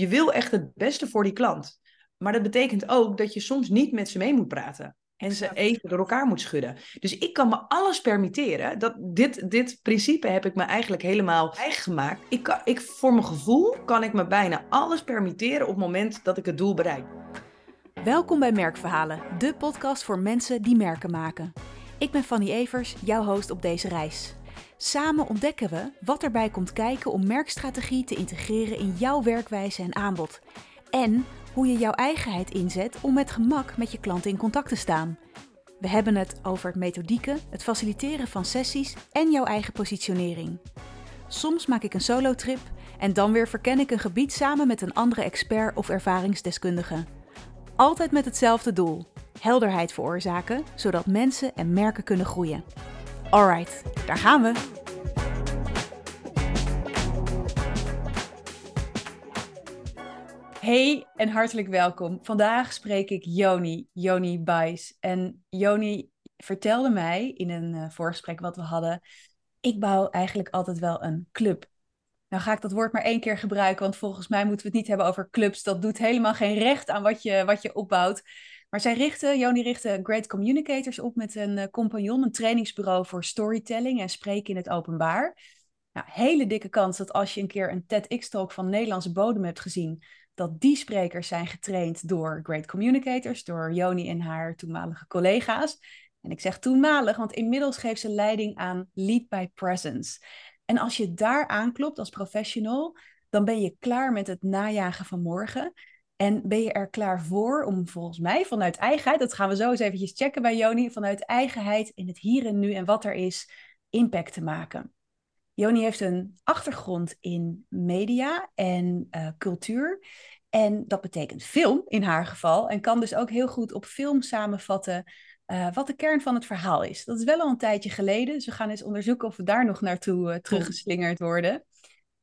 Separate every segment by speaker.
Speaker 1: Je wil echt het beste voor die klant. Maar dat betekent ook dat je soms niet met ze mee moet praten. En ze even door elkaar moet schudden. Dus ik kan me alles permitteren. Dat, dit, dit principe heb ik me eigenlijk helemaal eigen gemaakt. Ik kan, ik, voor mijn gevoel kan ik me bijna alles permitteren op het moment dat ik het doel bereik.
Speaker 2: Welkom bij Merkverhalen, de podcast voor mensen die merken maken. Ik ben Fanny Evers, jouw host op deze reis. Samen ontdekken we wat erbij komt kijken om merkstrategie te integreren in jouw werkwijze en aanbod. En hoe je jouw eigenheid inzet om met gemak met je klanten in contact te staan. We hebben het over het methodieken, het faciliteren van sessies en jouw eigen positionering. Soms maak ik een solo-trip en dan weer verken ik een gebied samen met een andere expert of ervaringsdeskundige. Altijd met hetzelfde doel: helderheid veroorzaken, zodat mensen en merken kunnen groeien. Alright, daar gaan we. Hey en hartelijk welkom. Vandaag spreek ik Joni, Joni Bijs. En Joni vertelde mij in een uh, voorgesprek wat we hadden, ik bouw eigenlijk altijd wel een club. Nou ga ik dat woord maar één keer gebruiken, want volgens mij moeten we het niet hebben over clubs. Dat doet helemaal geen recht aan wat je, wat je opbouwt. Maar zij richtte, Joni richtte Great Communicators op met een uh, compagnon, een trainingsbureau voor storytelling en spreken in het openbaar. Nou, hele dikke kans dat als je een keer een TEDx-talk van Nederlandse bodem hebt gezien, dat die sprekers zijn getraind door Great Communicators, door Joni en haar toenmalige collega's. En ik zeg toenmalig, want inmiddels geeft ze leiding aan Lead by Presence. En als je daar aanklopt als professional, dan ben je klaar met het najagen van morgen. En ben je er klaar voor om volgens mij vanuit eigenheid, dat gaan we zo eens eventjes checken bij Joni, vanuit eigenheid in het hier en nu en wat er is, impact te maken. Joni heeft een achtergrond in media en uh, cultuur. En dat betekent film in haar geval. En kan dus ook heel goed op film samenvatten uh, wat de kern van het verhaal is. Dat is wel al een tijdje geleden. Dus we gaan eens onderzoeken of we daar nog naartoe uh, teruggeslingerd worden.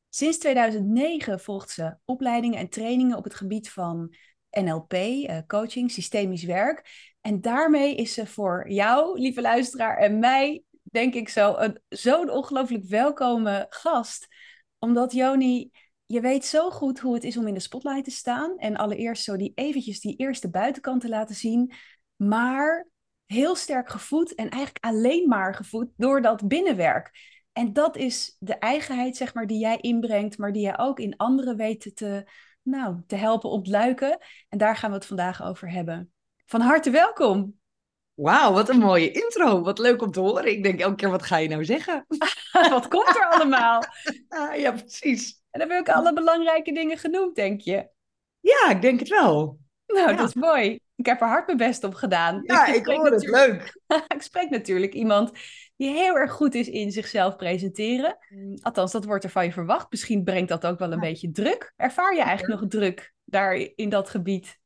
Speaker 2: Sinds 2009 volgt ze opleidingen en trainingen op het gebied van NLP, uh, coaching, systemisch werk. En daarmee is ze voor jou, lieve luisteraar, en mij, denk ik zo, zo'n ongelooflijk welkome gast. Omdat Joni, je weet zo goed hoe het is om in de spotlight te staan. En allereerst zo die eventjes die eerste buitenkant te laten zien. Maar heel sterk gevoed en eigenlijk alleen maar gevoed door dat binnenwerk. En dat is de eigenheid, zeg maar, die jij inbrengt, maar die jij ook in anderen weet te, nou, te helpen ontluiken. En daar gaan we het vandaag over hebben. Van harte welkom.
Speaker 1: Wauw, wat een mooie intro. Wat leuk om te horen. Ik denk elke keer, wat ga je nou zeggen?
Speaker 2: wat komt er allemaal?
Speaker 1: ah, ja, precies.
Speaker 2: En dan heb ik alle belangrijke dingen genoemd, denk je?
Speaker 1: Ja, ik denk het wel.
Speaker 2: Nou, dat is mooi. Ik heb er hard mijn best op gedaan.
Speaker 1: Ja, ik, ik hoor het. Leuk.
Speaker 2: ik spreek natuurlijk iemand die heel erg goed is in zichzelf presenteren. Mm. Althans, dat wordt er van je verwacht. Misschien brengt dat ook wel een beetje druk. Ervaar je eigenlijk nog druk daar in dat gebied?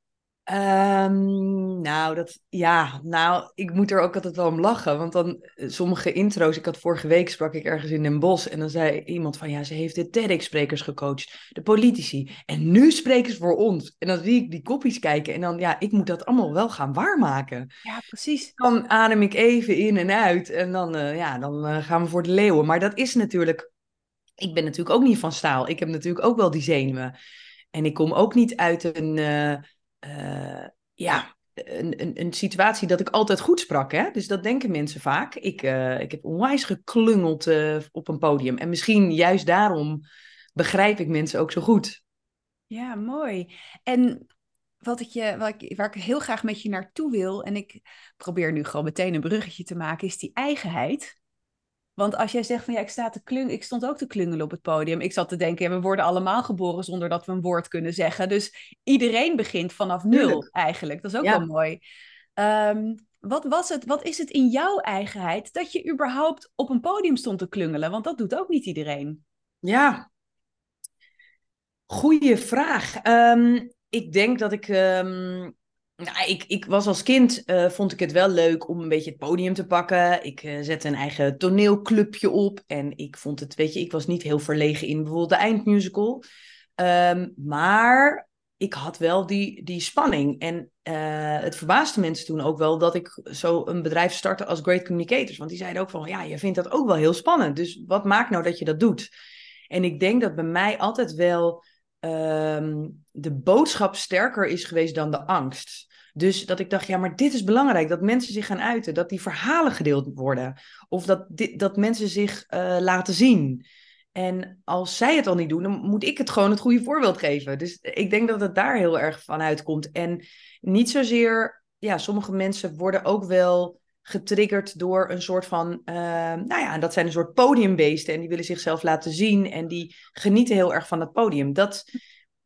Speaker 1: Um, nou, dat, ja, nou, ik moet er ook altijd wel om lachen. Want dan eh, sommige intro's, ik had vorige week sprak ik ergens in Den Bosch. En dan zei iemand van, ja, ze heeft de TEDx-sprekers gecoacht. De politici. En nu spreken ze voor ons. En dan zie ik die kopjes kijken. En dan, ja, ik moet dat allemaal wel gaan waarmaken.
Speaker 2: Ja, precies.
Speaker 1: Dan adem ik even in en uit. En dan, uh, ja, dan uh, gaan we voor de leeuwen. Maar dat is natuurlijk, ik ben natuurlijk ook niet van staal. Ik heb natuurlijk ook wel die zenuwen. En ik kom ook niet uit een uh, ja, een, een, een, situatie dat ik altijd goed sprak. Hè? Dus dat denken mensen vaak. Ik, uh, ik heb onwijs geklungeld uh, op een podium. En misschien juist daarom begrijp ik mensen ook zo goed.
Speaker 2: Ja, mooi. En wat ik je, wat ik, waar ik heel graag met je naartoe wil, en ik probeer nu gewoon meteen een bruggetje te maken, is die eigenheid. Want als jij zegt van ja, ik, sta te klung, ik stond ook te klungelen op het podium. Ik zat te denken, ja, we worden allemaal geboren zonder dat we een woord kunnen zeggen. Dus iedereen begint vanaf nul eigenlijk. Dat is ook wel mooi. Um, wat, was het, wat is het in jouw eigenheid dat je überhaupt op een podium stond te klungelen? Want dat doet ook niet iedereen.
Speaker 1: Ja, goeie vraag. Um, ik denk dat ik um, nou, ik, ik was als kind, uh, vond ik het wel leuk om een beetje het podium te pakken. Ik uh, zette een eigen toneelclubje op. En ik vond het, weet je, ik was niet heel verlegen in bijvoorbeeld de eindmusical. Um, maar ik had wel die, die spanning. En uh, het verbaasde mensen toen ook wel dat ik zo een bedrijf startte als Great Communicators. Want die zeiden ook van, ja, je vindt dat ook wel heel spannend. Dus wat maakt nou dat je dat doet? En ik denk dat bij mij altijd wel ehm, de boodschap sterker is geweest dan de angst. Dus dat ik dacht, ja, maar dit is belangrijk, dat mensen zich gaan uiten, dat die verhalen gedeeld worden, of dat, dat mensen zich uh, laten zien. En als zij het al niet doen, dan moet ik het gewoon het goede voorbeeld geven. Dus ik denk dat het daar heel erg van uitkomt. En niet zozeer, ja, sommige mensen worden ook wel getriggerd door een soort van, uh, nou ja, dat zijn een soort podiumbeesten en die willen zichzelf laten zien en die genieten heel erg van het podium. Dat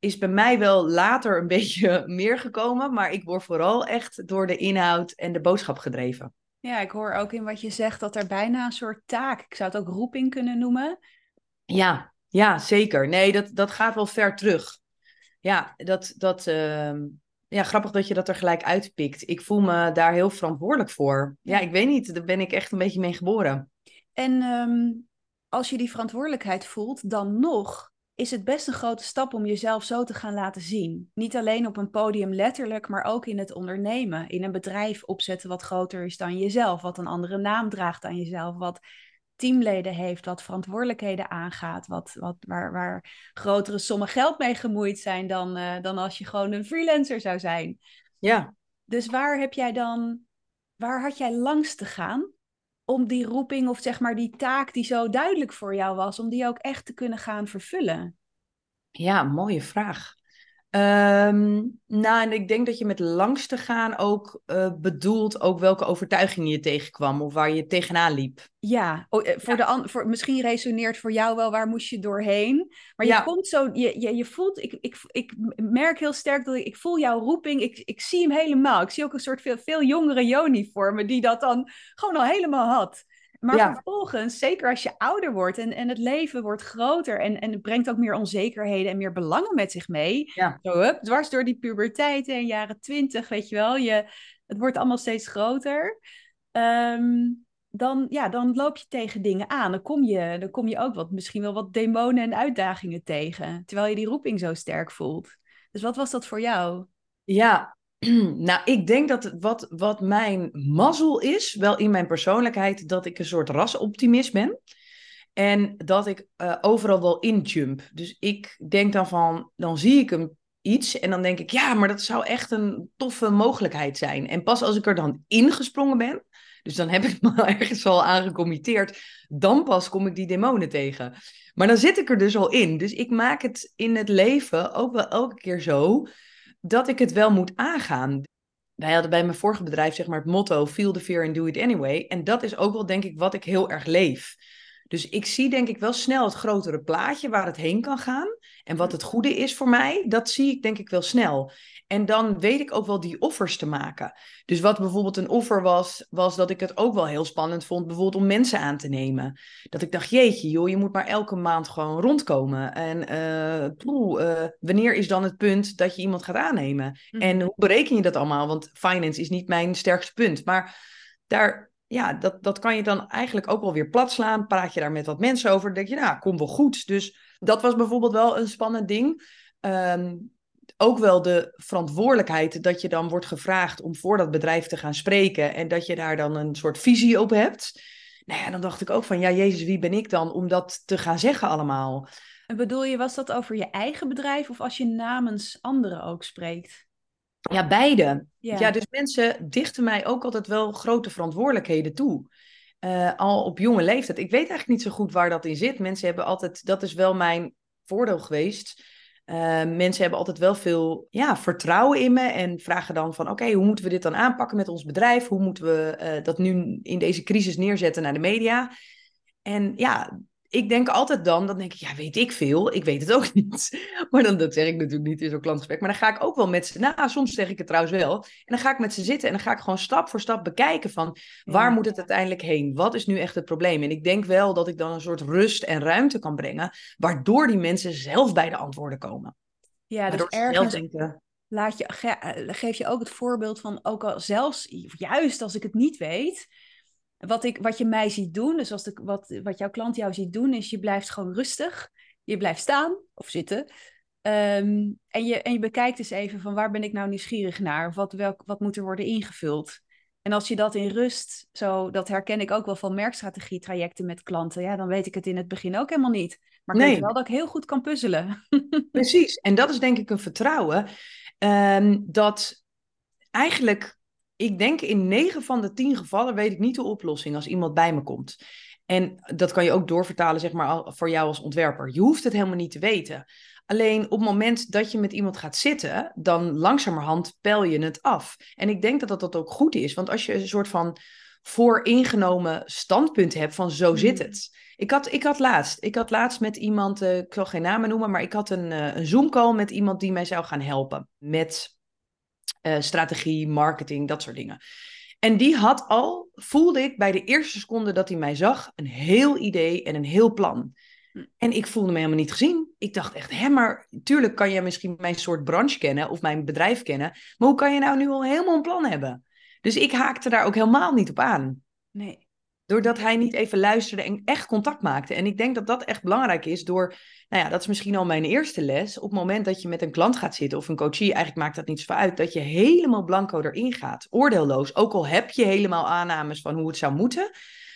Speaker 1: is bij mij wel later een beetje meer gekomen, maar ik word vooral echt door de inhoud en de boodschap gedreven.
Speaker 2: Ja, ik hoor ook in wat je zegt dat er bijna een soort taak, ik zou het ook roeping kunnen noemen.
Speaker 1: Ja, ja, zeker. Nee, dat, dat gaat wel ver terug. Ja, dat, dat, uh, ja, grappig dat je dat er gelijk uitpikt. Ik voel me daar heel verantwoordelijk voor. Ja, ik weet niet, daar ben ik echt een beetje mee geboren.
Speaker 2: En um, als je die verantwoordelijkheid voelt, dan nog is het best een grote stap om jezelf zo te gaan laten zien. Niet alleen op een podium letterlijk, maar ook in het ondernemen. In een bedrijf opzetten wat groter is dan jezelf, wat een andere naam draagt dan jezelf, wat teamleden heeft, wat verantwoordelijkheden aangaat, wat, wat, waar, waar grotere sommen geld mee gemoeid zijn dan, uh, dan als je gewoon een freelancer zou zijn.
Speaker 1: Ja.
Speaker 2: Dus waar heb jij dan, waar had jij langs te gaan om die roeping of zeg maar die taak die zo duidelijk voor jou was, om die ook echt te kunnen gaan vervullen?
Speaker 1: Ja, mooie vraag. Um, nou, en ik denk dat je met langs te gaan ook uh, bedoelt ook welke overtuigingen je tegenkwam of waar je tegenaan liep.
Speaker 2: Ja, oh, eh, voor ja. de voor, misschien resoneert voor jou wel waar moest je doorheen. Maar je komt zo, je, je, je voelt, ik, ik, ik merk heel sterk dat ik, ik voel jouw roeping, ik, ik zie hem helemaal. Ik zie ook een soort veel, veel jongere Joni voor me die dat dan gewoon al helemaal had. Maar ja. vervolgens, zeker als je ouder wordt en, en het leven wordt groter en, en het brengt ook meer onzekerheden en meer belangen met zich mee.
Speaker 1: Ja.
Speaker 2: Zo, hup, dwars door die puberteit en jaren twintig, weet je wel. Je, het wordt allemaal steeds groter. Um, dan, ja, dan loop je tegen dingen aan. Dan kom je, dan kom je ook wat, misschien wel wat demonen en uitdagingen tegen. Terwijl je die roeping zo sterk voelt. Dus wat was dat voor jou?
Speaker 1: Ja, nou, ik denk dat wat, wat mijn mazzel is, wel in mijn persoonlijkheid, dat ik een soort rasoptimist ben. En dat ik uh, overal wel injump. Dus ik denk dan van, dan zie ik hem iets en dan denk ik, ja, maar dat zou echt een toffe mogelijkheid zijn. En pas als ik er dan ingesprongen ben, dus dan heb ik me ergens al aangecommitteerd, dan pas kom ik die demonen tegen. Maar dan zit ik er dus al in. Dus ik maak het in het leven ook wel elke keer zo dat ik het wel moet aangaan. Wij hadden bij mijn vorige bedrijf zeg maar het motto feel the fear and do it anyway. En dat is ook wel denk ik wat ik heel erg leef. Dus ik zie denk ik wel snel het grotere plaatje waar het heen kan gaan. En wat het goede is voor mij, dat zie ik denk ik wel snel. En dan weet ik ook wel die offers te maken. Dus wat bijvoorbeeld een offer was, was dat ik het ook wel heel spannend vond, bijvoorbeeld om mensen aan te nemen. Dat ik dacht, jeetje joh, je moet maar elke maand gewoon rondkomen. En uh, poeh, uh, wanneer is dan het punt dat je iemand gaat aannemen? Mm. En hoe bereken je dat allemaal? Want finance is niet mijn sterkste punt. Maar daar, ja, dat, dat kan je dan eigenlijk ook wel weer plat slaan. Praat je daar met wat mensen over, dan denk je, nou, kom wel goed. Dus dat was bijvoorbeeld wel een spannend ding. Um, ook wel de verantwoordelijkheid dat je dan wordt gevraagd om voor dat bedrijf te gaan spreken en dat je daar dan een soort visie op hebt. Nou ja, dan dacht ik ook van, ja, Jezus, wie ben ik dan om dat te gaan zeggen allemaal?
Speaker 2: En bedoel je, was dat over je eigen bedrijf of als je namens anderen ook spreekt?
Speaker 1: Ja, beide. Ja, ja dus mensen dichten mij ook altijd wel grote verantwoordelijkheden toe. Uh, al op jonge leeftijd. Ik weet eigenlijk niet zo goed waar dat in zit. Mensen hebben altijd, dat is wel mijn voordeel geweest uh, mensen hebben altijd wel veel ja, vertrouwen in me en vragen dan van oké, hoe moeten we dit dan aanpakken met ons bedrijf? Hoe moeten we uh, dat nu in deze crisis neerzetten naar de media? En ja, ik denk altijd dan, dan denk ik, ja, weet ik veel. Ik weet het ook niet. Maar dan, dat zeg ik natuurlijk niet in zo'n klantgesprek. Maar dan ga ik ook wel met ze, nou, soms zeg ik het trouwens wel. En dan ga ik met ze zitten en dan ga ik gewoon stap voor stap bekijken van, waar moet het uiteindelijk heen? Wat is nu echt het probleem? En ik denk wel dat ik dan een soort rust en ruimte kan brengen, waardoor die mensen zelf bij de antwoorden komen.
Speaker 2: Ja, dus ergens... Denken, laat je, geef je ook het voorbeeld van, ook al zelfs, juist als ik het niet weet, wat, ik, wat je mij ziet doen, dus als de, wat, wat jouw klant jou ziet doen, is je blijft gewoon rustig. Je blijft staan of zitten. Um, en, je, en je bekijkt eens even van waar ben ik nou nieuwsgierig naar? Wat, welk, wat moet er worden ingevuld? En als je dat in rust, zo, dat herken ik ook wel van merkstrategie trajecten met klanten, ja, dan weet ik het in het begin ook helemaal niet. Maar ik
Speaker 1: Nee.
Speaker 2: weet wel dat ik heel goed kan puzzelen.
Speaker 1: Precies. En dat is denk ik een vertrouwen. ehm, dat eigenlijk, ik denk in 9 van de 10 gevallen weet ik niet de oplossing als iemand bij me komt. En dat kan je ook doorvertalen, zeg maar, voor jou als ontwerper. Je hoeft het helemaal niet te weten. Alleen op het moment dat je met iemand gaat zitten, dan langzamerhand pel je het af. En ik denk dat dat, dat ook goed is. Want als je een soort van vooringenomen standpunt hebt van zo zit
Speaker 2: Mm.
Speaker 1: het. Ik had, ik had laatst, ik had laatst met iemand, eh, ik zal geen namen noemen, maar ik had een, eh, een Zoom-call met iemand die mij zou gaan helpen met eh, strategie, marketing, dat soort dingen. En die had al, voelde ik bij de eerste seconde dat hij mij zag, een heel idee en een heel plan.
Speaker 2: Hm.
Speaker 1: En ik voelde me helemaal niet gezien. Ik dacht echt, hè, maar tuurlijk kan jij misschien mijn soort branche kennen of mijn bedrijf kennen, maar hoe kan je nou nu al helemaal een plan hebben? Dus ik haakte daar ook helemaal niet op aan.
Speaker 2: Nee.
Speaker 1: Doordat hij niet even luisterde en echt contact maakte. En ik denk dat dat echt belangrijk is door, nou ja, dat is misschien al mijn eerste les. Op het moment dat je met een klant gaat zitten of een coachie, eigenlijk maakt dat niet zoveel uit, dat je helemaal blanco erin gaat. Oordeelloos. Ook al heb je helemaal aannames van hoe het zou moeten.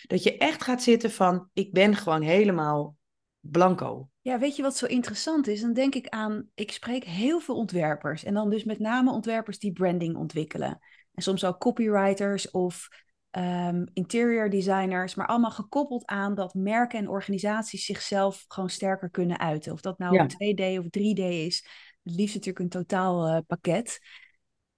Speaker 1: Dat je echt gaat zitten van, ik ben gewoon helemaal blanco.
Speaker 2: Ja, weet je wat zo interessant is? Dan denk ik aan, ik spreek heel veel ontwerpers. En dan dus met name ontwerpers die branding ontwikkelen. En soms ook copywriters of ehm, interior designers. Maar allemaal gekoppeld aan dat merken en organisaties zichzelf gewoon sterker kunnen uiten. Of dat nou
Speaker 1: Ja.
Speaker 2: op 2D of 3D is. Het liefst natuurlijk een totaal eh, pakket.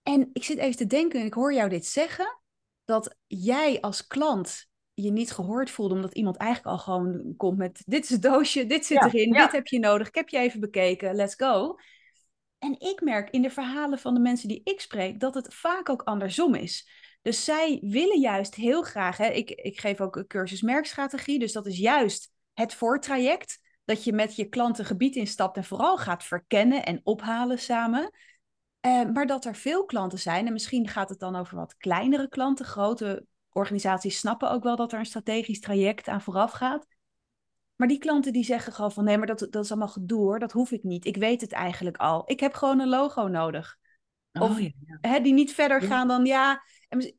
Speaker 2: En ik zit even te denken, en ik hoor jou dit zeggen, dat jij als klant je niet gehoord voelde, omdat iemand eigenlijk al gewoon komt met: dit is het doosje, dit zit
Speaker 1: Ja,
Speaker 2: erin,
Speaker 1: ja.
Speaker 2: dit heb je nodig, ik heb je even bekeken, let's go. En ik merk in de verhalen van de mensen die ik spreek dat het vaak ook andersom is. Dus zij willen juist heel graag, hè, ik, ik geef ook een cursus merkstrategie, dus dat is juist het voortraject, dat je met je klanten gebied instapt en vooral gaat verkennen en ophalen samen. Eh, maar dat er veel klanten zijn, en misschien gaat het dan over wat kleinere klanten. Grote organisaties snappen ook wel dat er een strategisch traject aan vooraf gaat. Maar die klanten die zeggen gewoon van nee, maar dat, dat is allemaal gedoe hoor, dat hoef ik niet. Ik weet het eigenlijk al. Ik heb gewoon een logo nodig. Of-
Speaker 1: Oh, ja, ja.
Speaker 2: Hè, die niet verder
Speaker 1: Ja.
Speaker 2: gaan dan ja. En,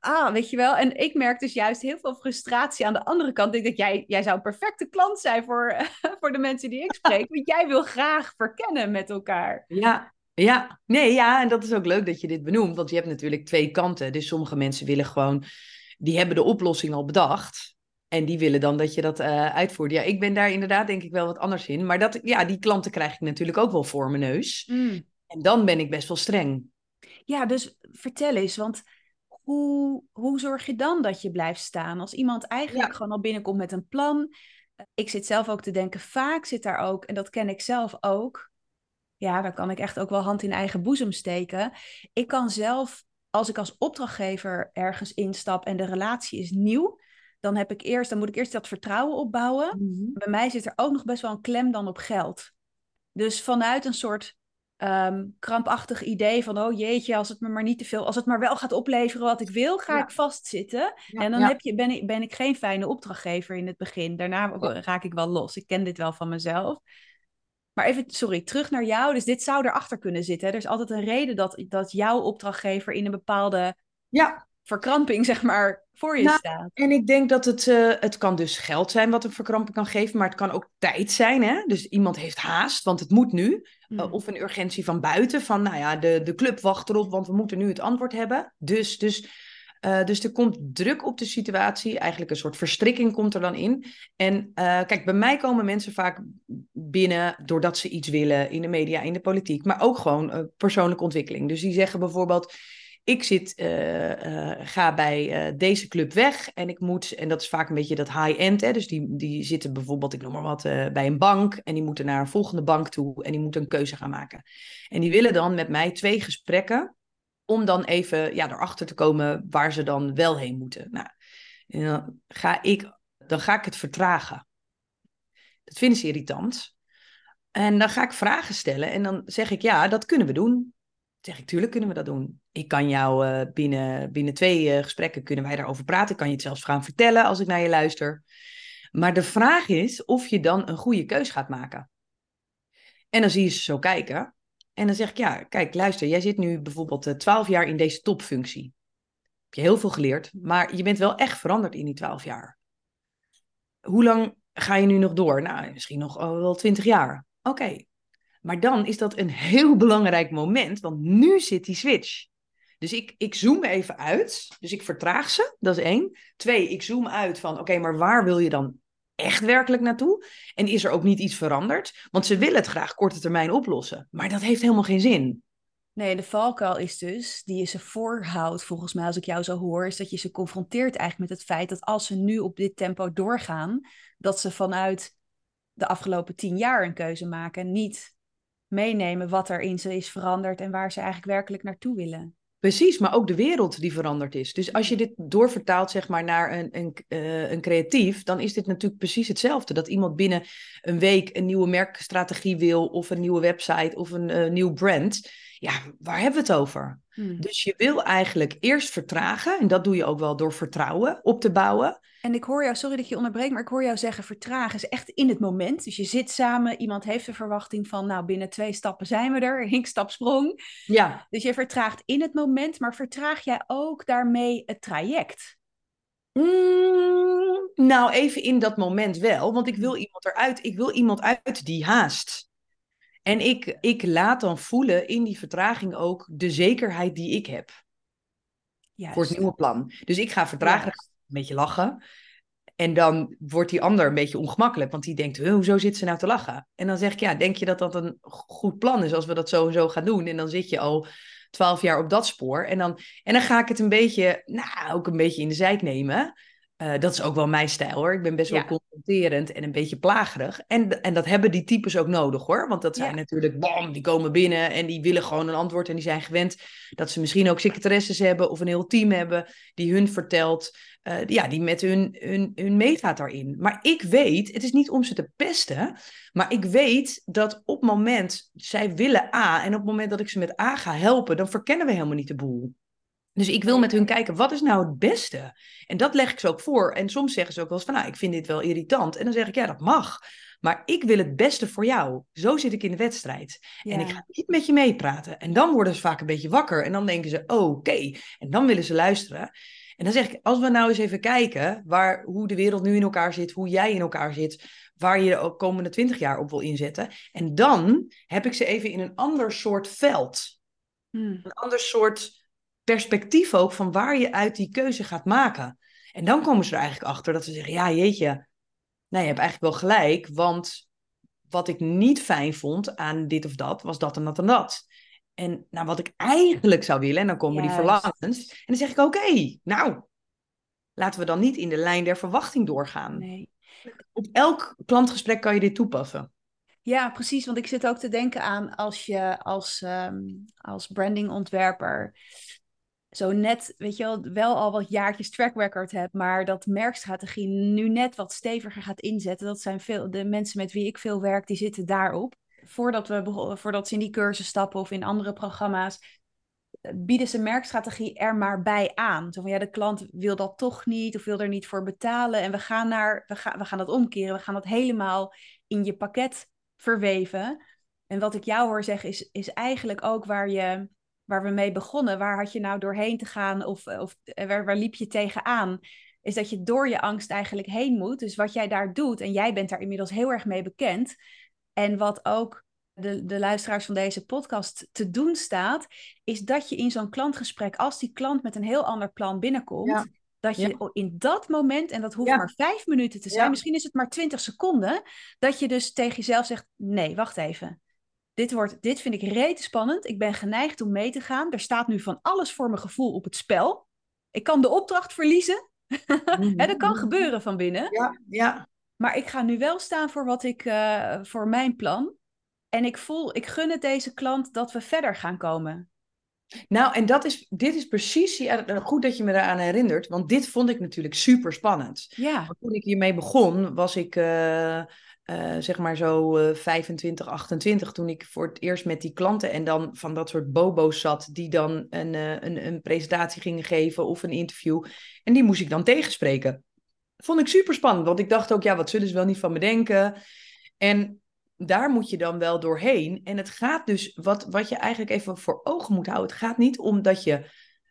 Speaker 2: ah, weet je wel. En ik merk dus juist heel veel frustratie aan de andere kant. Ik denk, jij, jij zou een perfecte klant zijn voor, voor de mensen die ik spreek. Want jij wil graag verkennen met elkaar.
Speaker 1: Ja, ja, nee, ja, en dat is ook leuk dat je dit benoemt, want je hebt natuurlijk twee kanten. Dus sommige mensen willen gewoon, die hebben de oplossing al bedacht. En die willen dan dat je dat eh, uitvoert. Ja, ik ben daar inderdaad denk ik wel wat anders in. Maar dat, ja, die klanten krijg ik natuurlijk ook wel voor mijn neus. En dan ben ik best wel streng.
Speaker 2: Ja, dus vertel eens, want hoe, hoe zorg je dan dat je blijft staan? Als iemand eigenlijk
Speaker 1: Ja.
Speaker 2: gewoon al binnenkomt met een plan. Ik zit zelf ook te denken, vaak zit daar ook, en dat ken ik zelf ook. Ja, daar kan ik echt ook wel hand in eigen boezem steken. Ik kan zelf, als ik als opdrachtgever ergens instap en de relatie is nieuw, dan heb ik eerst, dan moet ik eerst dat vertrouwen opbouwen. Bij mij zit er ook nog best wel een klem dan op geld. Dus vanuit een soort ehm, krampachtig idee van, oh jeetje, als het me maar niet te veel, als het maar wel gaat opleveren wat ik wil, ga
Speaker 1: Ja.
Speaker 2: ik vastzitten.
Speaker 1: Ja,
Speaker 2: en dan
Speaker 1: ja.
Speaker 2: heb je, ben, ik, ben ik geen fijne opdrachtgever in het begin. Daarna raak ik wel los. Ik ken dit wel van mezelf. Maar even, sorry, terug naar jou. Dus dit zou erachter kunnen zitten. hè. Er is altijd een reden dat, dat jouw opdrachtgever in een bepaalde
Speaker 1: Ja,
Speaker 2: verkramping, zeg maar, voor je
Speaker 1: Nou,
Speaker 2: staat.
Speaker 1: en ik denk dat het, eh, het kan dus geld zijn wat een verkramping kan geven, maar het kan ook tijd zijn. Hè? Dus iemand heeft haast, want het moet nu.
Speaker 2: Mm.
Speaker 1: Uh, of een urgentie van buiten, van nou ja, de, de club wacht erop, want we moeten nu het antwoord hebben. Dus, dus, uh, dus er komt druk op de situatie, eigenlijk een soort verstrikking komt er dan in. En kijk, bij mij komen mensen vaak binnen doordat ze iets willen in de media, in de politiek, maar ook gewoon persoonlijke ontwikkeling. Dus die zeggen bijvoorbeeld, ik zit, ga bij deze club weg en ik moet, en dat is vaak een beetje dat high-end, dus die, die zitten bijvoorbeeld, ik noem maar wat, bij een bank en die moeten naar een volgende bank toe en die moeten een keuze gaan maken. En die willen dan met mij twee gesprekken om dan even ja, erachter te komen waar ze dan wel heen moeten. Nou, dan, ga ik, dan ga ik het vertragen. Dat vinden ze irritant. En dan ga ik vragen stellen en dan zeg ik, ja, dat kunnen we doen. Zeg ik, tuurlijk kunnen we dat doen. Ik kan jou uh, binnen, binnen twee uh, gesprekken kunnen wij daarover praten. Ik kan je het zelfs gaan vertellen als ik naar je luister. Maar de vraag is of je dan een goede keus gaat maken. En dan zie je ze zo kijken. En dan zeg ik, ja, kijk, luister, jij zit nu bijvoorbeeld twaalf jaar in deze topfunctie. Heb je heel veel geleerd, maar je bent wel echt veranderd in die twaalf jaar. Hoe lang ga je nu nog door? Nou, misschien nog wel twintig jaar. Oké. Maar dan is dat een heel belangrijk moment, want nu zit die switch. Dus ik, ik zoom even uit. Dus ik vertraag ze, dat is één. Twee, ik zoom uit van, oké, maar waar wil je dan echt werkelijk naartoe? En is er ook niet iets veranderd? Want ze willen het graag korte termijn oplossen. Maar dat heeft helemaal geen zin.
Speaker 2: Nee, de valkuil is dus, die je ze voorhoudt, volgens mij, als ik jou zo hoor, is dat je ze confronteert eigenlijk met het feit dat als ze nu op dit tempo doorgaan, dat ze vanuit de afgelopen tien jaar een keuze maken, niet meenemen wat er in ze is veranderd en waar ze eigenlijk werkelijk naartoe willen.
Speaker 1: Precies, maar ook de wereld die veranderd is. Dus als je dit doorvertaalt zeg maar, naar een, een, uh, een creatief, dan is dit natuurlijk precies hetzelfde. Dat iemand binnen een week een nieuwe merkstrategie wil, of een nieuwe website, of een uh, nieuw brand. Ja, waar hebben we het over? Hmm. Dus je wil eigenlijk eerst vertragen, en dat doe je ook wel door vertrouwen op te bouwen.
Speaker 2: En ik hoor jou, sorry dat je onderbreekt, maar ik hoor jou zeggen vertragen is echt in het moment. Dus je zit samen, iemand heeft de verwachting van, nou binnen twee stappen zijn we er, hinkstap sprong.
Speaker 1: Ja.
Speaker 2: Dus je vertraagt in het moment, maar vertraag jij ook daarmee het traject?
Speaker 1: Mm, nou, even in dat moment wel, want ik wil hmm. iemand eruit, ik wil iemand uit die haast. En ik, ik laat dan voelen in die vertraging ook de zekerheid die ik heb. Juist. Voor het nieuwe plan. Dus ik ga vertragen, een beetje lachen. En dan wordt die ander een beetje ongemakkelijk, want die denkt, hoezo zit ze nou te lachen? En dan zeg ik, ja, denk je dat dat een goed plan is als we dat zo en zo gaan doen? En dan zit je al twaalf jaar op dat spoor. En dan, en dan ga ik het een beetje, nou, ook een beetje in de zijk nemen. Uh, dat is ook wel mijn stijl hoor. Ik ben best wel confronterend en een beetje plagerig. En, en dat hebben die types ook nodig hoor. Want dat zijn natuurlijk, bam, die komen binnen en die willen gewoon een antwoord. En die zijn gewend dat ze misschien ook secretaresses hebben of een heel team hebben die hun vertelt. Uh, ja, die met hun, hun, hun meegaat daarin. Maar ik weet, het is niet om ze te pesten. Maar ik weet dat op het moment, zij willen A. En op het moment dat ik ze met A ga helpen, dan verkennen we helemaal niet de boel. Dus ik wil met hun kijken, wat is nou het beste? En dat leg ik ze ook voor. En soms zeggen ze ook wel eens van, nou, ik vind dit wel irritant. En dan zeg ik, ja, dat mag. Maar ik wil het beste voor jou. Zo zit ik in de wedstrijd. En ik ga niet met je meepraten. En dan worden ze vaak een beetje wakker. En dan denken ze, oké. En dan willen ze luisteren. En dan zeg ik, als we nou eens even kijken waar, hoe de wereld nu in elkaar zit, hoe jij in elkaar zit, waar je de komende twintig jaar op wil inzetten. En dan heb ik ze even in een ander soort veld. Hmm. Een ander soort perspectief ook van waar je uit die keuze gaat maken. En dan komen ze er eigenlijk achter dat ze zeggen, ja jeetje, nou je hebt eigenlijk wel gelijk, want wat ik niet fijn vond aan dit of dat, was dat en dat en dat. En nou, wat ik eigenlijk zou willen, en dan komen die verlangens. En dan zeg ik, oké, nou, laten we dan niet in de lijn der verwachting doorgaan.
Speaker 2: Nee.
Speaker 1: Op elk klantgesprek kan je dit toepassen.
Speaker 2: Ja, precies. Want ik zit ook te denken aan als je als, um, als brandingontwerper zo net, weet je wel, wel al wat jaartjes track record hebt, maar dat merkstrategie nu net wat steviger gaat inzetten. Dat zijn veel, de mensen met wie ik veel werk, die zitten daarop. Voordat, we, voordat ze in die cursus stappen of in andere programma's, bieden ze merkstrategie er maar bij aan. Zo van ja, de klant wil dat toch niet of wil er niet voor betalen. En we gaan, naar, we gaan, we gaan dat omkeren. We gaan dat helemaal in je pakket verweven. En wat ik jou hoor zeggen is, is eigenlijk ook waar je waar we mee begonnen, waar had je nou doorheen te gaan of, of eh, waar, waar liep je tegenaan? Is dat je door je angst eigenlijk heen moet. Dus wat jij daar doet, en jij bent daar inmiddels heel erg mee bekend. En wat ook de, de luisteraars van deze podcast te doen staat, is dat je in zo'n klantgesprek, als die klant met een heel ander plan binnenkomt, dat je in dat moment, en dat hoeft maar vijf minuten te zijn, misschien is het maar twintig seconden, dat je dus tegen jezelf zegt: nee, wacht even dit, wordt, dit vind ik rete spannend. Ik ben geneigd om mee te gaan. Er staat nu van alles voor mijn gevoel op het spel. Ik kan de opdracht verliezen. Dat kan gebeuren van binnen.
Speaker 1: Ja, ja.
Speaker 2: Maar ik ga nu wel staan voor wat ik, uh, voor mijn plan. En ik voel, ik gun het deze klant dat we verder gaan komen.
Speaker 1: Nou, en dat is, dit is precies, ja, goed dat je me daaraan herinnert, want dit vond ik natuurlijk super spannend.
Speaker 2: Ja.
Speaker 1: Toen ik hiermee begon, was ik, uh, uh, zeg maar zo uh, 25, 28, toen ik voor het eerst met die klanten en dan van dat soort bobo's zat, die dan een, uh, een, een presentatie gingen geven of een interview. En die moest ik dan tegenspreken. Vond ik super spannend, want ik dacht ook, ja, wat zullen ze wel niet van me denken? En daar moet je dan wel doorheen. En het gaat dus, wat, wat je eigenlijk even voor ogen moet houden, het gaat niet om dat je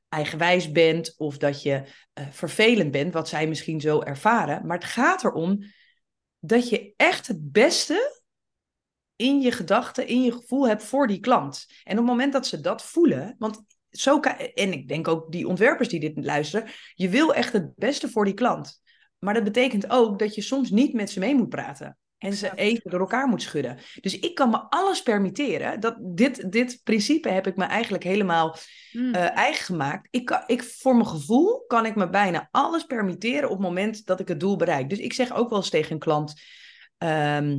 Speaker 1: eigenwijs bent of dat je eh, vervelend bent, wat zij misschien zo ervaren. Maar het gaat erom dat je echt het beste in je gedachten, in je gevoel hebt voor die klant. En op het moment dat ze dat voelen, want zo kan, en ik denk ook die ontwerpers die dit luisteren, je wil echt het beste voor die klant. Maar dat betekent ook dat je soms niet met ze mee moet praten. En ze even door elkaar moet schudden. Dus ik kan me alles permitteren. Dat, dit, dit principe heb ik me eigenlijk helemaal mm. eigen gemaakt. Ik kan, ik, voor mijn gevoel kan ik me bijna alles permitteren op het moment dat ik het doel bereik. Dus ik zeg ook wel eens tegen een klant. Ehm,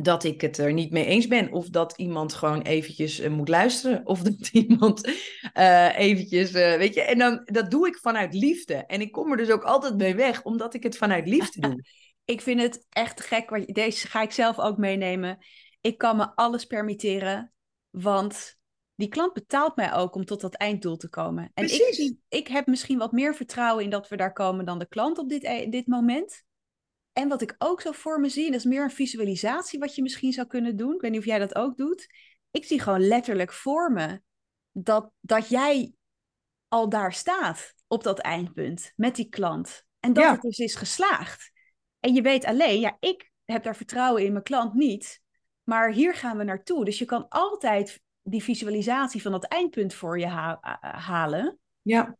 Speaker 1: dat ik het er niet mee eens ben. Of dat iemand gewoon eventjes uh, moet luisteren. Of dat iemand uh, eventjes, weet je. En dan, dat doe ik vanuit liefde. En ik kom er dus ook altijd mee weg, omdat ik het vanuit liefde doe.
Speaker 2: ik vind het echt gek. Deze ga ik zelf ook meenemen. Ik kan me alles permitteren, want die klant betaalt mij ook om tot dat einddoel te komen. En ik, ik heb misschien wat meer vertrouwen in dat we daar komen dan de klant op dit, e-, dit moment. En wat ik ook zo voor me zie, dat is meer een visualisatie wat je misschien zou kunnen doen. Ik weet niet of jij dat ook doet. Ik zie gewoon letterlijk voor me dat, dat jij al daar staat op dat eindpunt met die klant. En dat het dus is geslaagd. En je weet alleen, ja, ik heb daar vertrouwen in mijn klant niet. Maar hier gaan we naartoe. Dus je kan altijd die visualisatie van dat eindpunt voor je halen.
Speaker 1: Ja.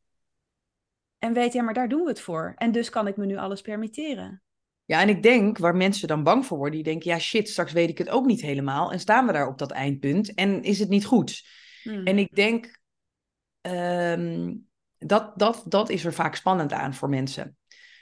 Speaker 2: En weet, ja, maar daar doen we het voor. En dus kan ik me nu alles permitteren.
Speaker 1: Ja, en ik denk waar mensen dan bang voor worden, die denken, ja shit, straks weet ik het ook niet helemaal. En staan we daar op dat eindpunt en is het niet goed? Hmm. En ik denk, ehm, dat, dat, dat is er vaak spannend aan voor mensen.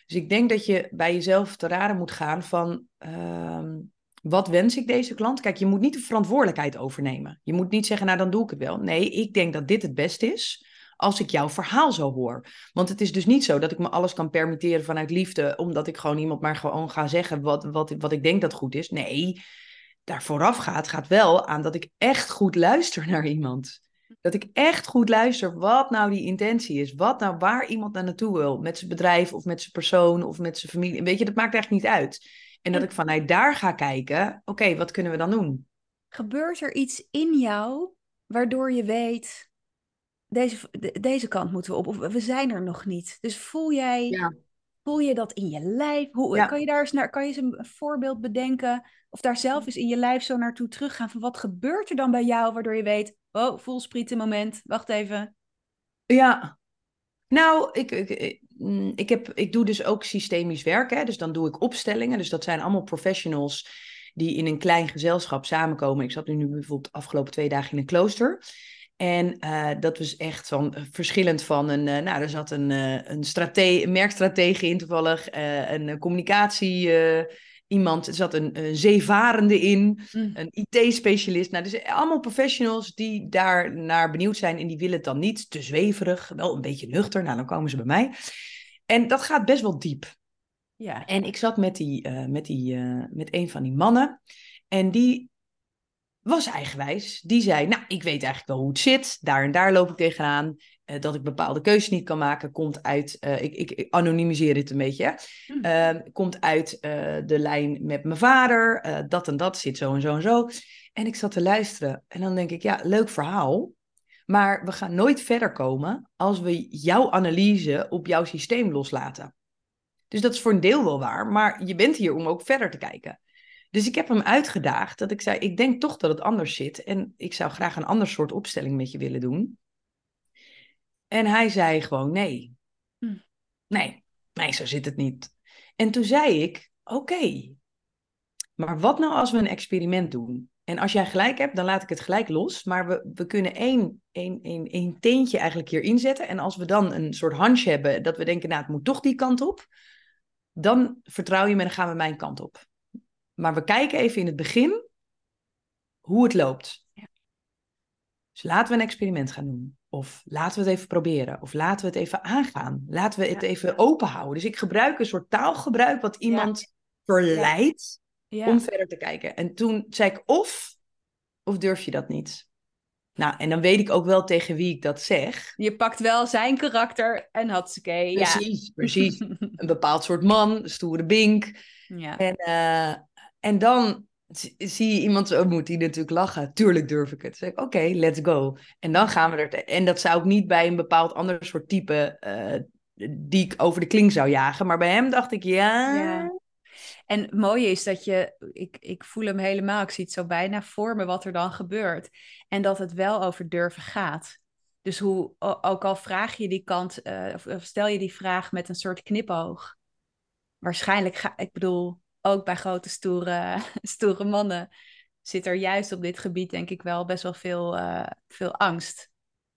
Speaker 1: Dus ik denk dat je bij jezelf te raden moet gaan van, ehm, wat wens ik deze klant? Kijk, je moet niet de verantwoordelijkheid overnemen. Je moet niet zeggen, nou dan doe ik het wel. Nee, ik denk dat dit het beste is als ik jouw verhaal zo hoor. Want het is dus niet zo dat ik me alles kan permitteren vanuit liefde, omdat ik gewoon iemand maar gewoon ga zeggen wat, wat, wat ik denk dat goed is. Nee, daar vooraf gaat, gaat wel aan dat ik echt goed luister naar iemand. Dat ik echt goed luister wat nou die intentie is. Wat nou waar iemand naar naartoe wil. Met zijn bedrijf of met zijn persoon of met zijn familie. Weet je, dat maakt eigenlijk niet uit. En dat ik vanuit daar ga kijken, oké, wat kunnen we dan doen?
Speaker 2: Gebeurt er iets in jou waardoor je weet, deze, deze kant moeten we op. Of we zijn er nog niet. Dus voel jij, ja. Voel je dat in je lijf? Hoe, kan, je daar eens naar, kan je eens een voorbeeld bedenken? Of daar zelf eens in je lijf zo naartoe teruggaan? Van wat gebeurt er dan bij jou waardoor je weet... Oh, voelsprieten moment. Wacht even.
Speaker 1: Ja. Nou, ik, ik, mm, ik, heb, ik doe dus ook systemisch werk. Hè? Dus dan doe ik opstellingen. Dus dat zijn allemaal professionals die in een klein gezelschap samenkomen. Ik zat nu bijvoorbeeld de afgelopen twee dagen in een klooster. En uh, dat was echt van, uh, verschillend van een, uh, nou, er zat een, een, strate een merkstratege in toevallig, een communicatie iemand, er zat een, een zeevarende in, mm. een IT-specialist. Nou, dus allemaal professionals die daar naar benieuwd zijn en die willen het dan niet te zweverig, wel een beetje nuchter. Nou, dan komen ze bij mij. En dat gaat best wel diep. Ja. En ik zat met, die, met, die, met een van die mannen en die was eigenwijs. Die zei, nou, ik weet eigenlijk wel hoe het zit. Daar en daar loop ik tegenaan. Uh, dat ik bepaalde keuzes niet kan maken, komt uit, uh, ik, ik, anonimiseer dit een beetje, uh, komt uit eh, de lijn met mijn vader, dat en dat zit zo en zo en zo. En ik zat te luisteren en dan denk ik, ja, leuk verhaal, maar we gaan nooit verder komen als we jouw analyse op jouw systeem loslaten. Dus dat is voor een deel wel waar, maar je bent hier om ook verder te kijken. Dus ik heb hem uitgedaagd dat ik zei, ik denk toch dat het anders zit en ik zou graag een ander soort opstelling met je willen doen. En hij zei gewoon nee. Hm. Nee, nee, zo zit het niet. En toen zei ik, oké, maar wat nou als we een experiment doen? En als jij gelijk hebt, dan laat ik het gelijk los. Maar we, we kunnen één, één, één, één teentje eigenlijk hier inzetten. En als we dan een soort hunch hebben, dat we denken, nou, het moet toch die kant op. Dan vertrouw je me en dan gaan we mijn kant op. Maar we kijken even in het begin hoe het loopt. Ja. Dus laten we een experiment gaan doen. Of laten we het even proberen. Of laten we het even aangaan. Laten we het even open houden. Dus ik gebruik een soort taalgebruik wat iemand verleidt om verder te kijken. En toen zei ik of, of durf je dat niet? Nou, en dan weet ik ook wel tegen wie ik dat zeg.
Speaker 2: Je pakt wel zijn karakter en had
Speaker 1: Precies, ja. precies. een bepaald soort man, stoere bink. Ja. En, uh, en dan zie je iemand zo moet die natuurlijk lachen. Tuurlijk durf ik het. Zeg ik, oké, let's go. En dan gaan we er... En dat zou ik niet bij een bepaald ander soort type... Uh, die ik over de kling zou jagen. Maar bij hem dacht ik, ja... ja.
Speaker 2: En het mooie is dat je... Ik, ik voel hem helemaal. Ik zie het zo bijna voor me wat er dan gebeurt. En dat het wel over durven gaat. Dus hoe, ook al vraag je die kant... Uh, of stel je die vraag met een soort knipoog. Waarschijnlijk ga... Ik bedoel ook bij grote stoere, stoere mannen zit er juist op dit gebied denk ik wel best wel veel, uh, veel angst.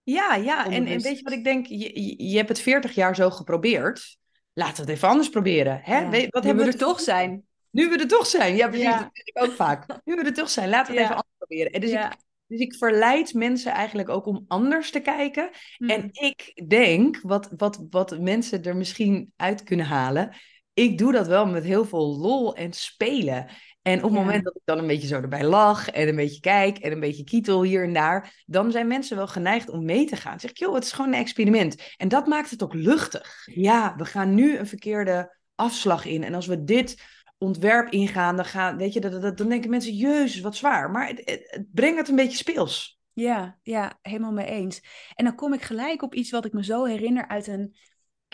Speaker 1: Ja, ja. En, en, weet je wat ik denk? Je, je hebt het 40 jaar zo geprobeerd. Laten we het even anders proberen. Hè?
Speaker 2: Ja. wat nu hebben we er toch zijn.
Speaker 1: Nu we er toch zijn. Ja, precies. Dat vind ik ook vaak. Nu we er toch zijn. Laten we het even anders proberen. En dus, ik, dus ik verleid mensen eigenlijk ook om anders te kijken. En hmm. ik denk, wat, wat, wat mensen er misschien uit kunnen halen ik doe dat wel met heel veel lol en spelen. En op het moment dat ik dan een beetje zo erbij lach en een beetje kijk en een beetje kietel hier en daar, dan zijn mensen wel geneigd om mee te gaan. Dan zeg ik, joh, het is gewoon een experiment. En dat maakt het ook luchtig. Ja, we gaan nu een verkeerde afslag in. En als we dit ontwerp ingaan, dan, gaan, weet je, dat, dat, dan denken mensen, jezus, wat zwaar. Maar het, het, het brengt het een beetje speels.
Speaker 2: Ja, ja, helemaal mee eens. En dan kom ik gelijk op iets wat ik me zo herinner uit een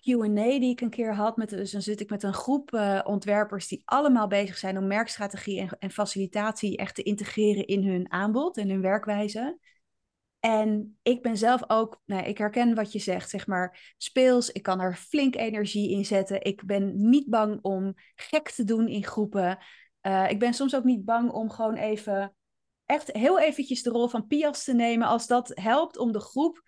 Speaker 2: Q&A die ik een keer had. Met, dus dan zit ik met een groep uh, ontwerpers die allemaal bezig zijn om merkstrategie en, en, facilitatie echt te integreren in hun aanbod en hun werkwijze. En ik ben zelf ook, nou, ik herken wat je zegt, zeg maar, speels. Ik kan er flink energie in zetten. Ik ben niet bang om gek te doen in groepen. Uh, ik ben soms ook niet bang om gewoon even, echt heel eventjes de rol van Pias te nemen als dat helpt om de groep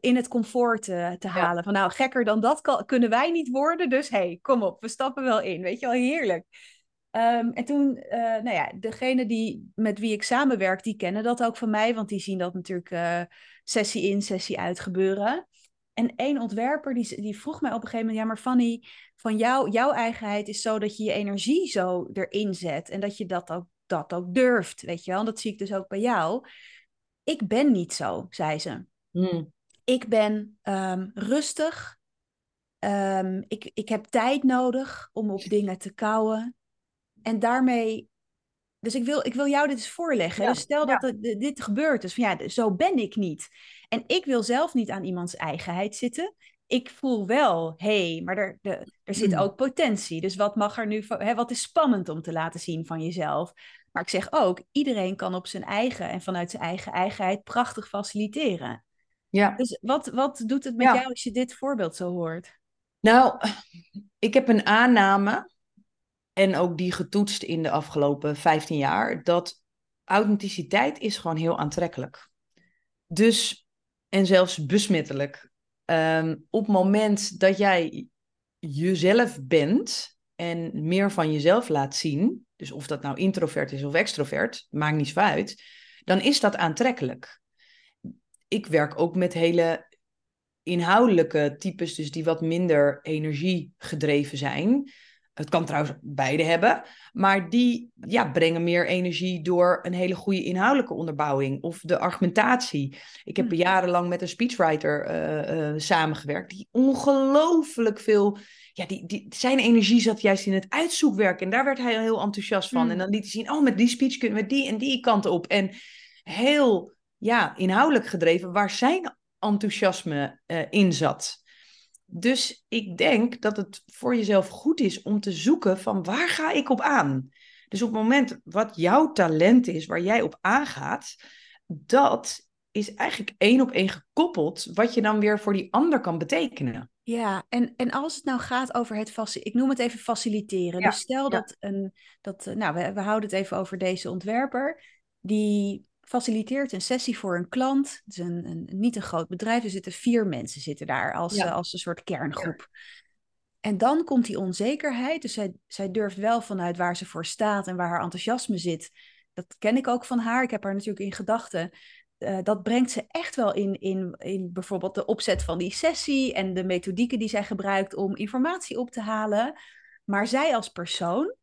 Speaker 2: in het comfort te, te halen. Van nou, gekker dan dat kunnen wij niet worden. Dus hey, kom op, we stappen wel in. Weet je wel, heerlijk. Um, en toen, uh, nou ja, degene die, met wie ik samenwerk, die kennen dat ook van mij. Want die zien dat natuurlijk uh, sessie in, sessie uit gebeuren. En één ontwerper die, die vroeg mij op een gegeven moment: Ja, maar Fanny, van jou, jouw eigenheid is zo dat je je energie zo erin zet. En dat je dat ook, dat ook durft. Weet je wel, en dat zie ik dus ook bij jou. Ik ben niet zo, zei ze. Hmm ik ben um, rustig. Um, ik, ik heb tijd nodig om op dingen te kouwen. En daarmee. Dus ik wil, ik wil jou dit eens voorleggen. dus stel dat het, dit gebeurt. Dus van ja, zo ben ik niet. En ik wil zelf niet aan iemands eigenheid zitten. Ik voel wel, hé, hey, maar er, de, er zit hmm. ook potentie. Dus wat mag er nu, hè, wat is spannend om te laten zien van jezelf? Maar ik zeg ook, iedereen kan op zijn eigen en vanuit zijn eigen eigenheid prachtig faciliteren. Ja. Dus wat, wat doet het met jou als je dit voorbeeld zo hoort?
Speaker 1: Nou, ik heb een aanname, en ook die getoetst in de afgelopen 15 jaar, dat authenticiteit is gewoon heel aantrekkelijk. Dus, en zelfs besmettelijk. Um, op het moment dat jij jezelf bent en meer van jezelf laat zien, dus of dat nou introvert is of extrovert, maakt niet zo uit, dan is dat aantrekkelijk ik werk ook met hele inhoudelijke types, dus die wat minder energiegedreven zijn. Het kan trouwens beide hebben, maar die ja, brengen meer energie door een hele goede inhoudelijke onderbouwing of de argumentatie. Ik heb hm. jarenlang met een speechwriter uh, uh, samengewerkt, die ongelooflijk veel. Ja, die, die, zijn energie zat juist in het uitzoekwerk en daar werd hij heel enthousiast van. Hm. En dan liet hij zien: oh, met die speech kunnen we die en die kant op. En heel ja, inhoudelijk gedreven waar zijn enthousiasme uh, in zat. Dus ik denk dat het voor jezelf goed is om te zoeken van waar ga ik op aan? Dus op het moment wat jouw talent is, waar jij op aangaat, dat is eigenlijk één op één gekoppeld wat je dan weer voor die ander kan betekenen.
Speaker 2: Ja, en, en als het nou gaat over het faciliteren, ik noem het even faciliteren. dus stel dat een, dat, nou, we, we houden het even over deze ontwerper, die faciliteert een sessie voor een klant. Het is een, een, niet een groot bedrijf, er zitten vier mensen zitten daar als, eh, als een soort kerngroep. En dan komt die onzekerheid. Dus zij, zij durft wel vanuit waar ze voor staat en waar haar enthousiasme zit. Dat ken ik ook van haar. Ik heb haar natuurlijk in gedachten. Uh, dat brengt ze echt wel in, in, in bijvoorbeeld de opzet van die sessie en de methodieken die zij gebruikt om informatie op te halen. Maar zij als persoon,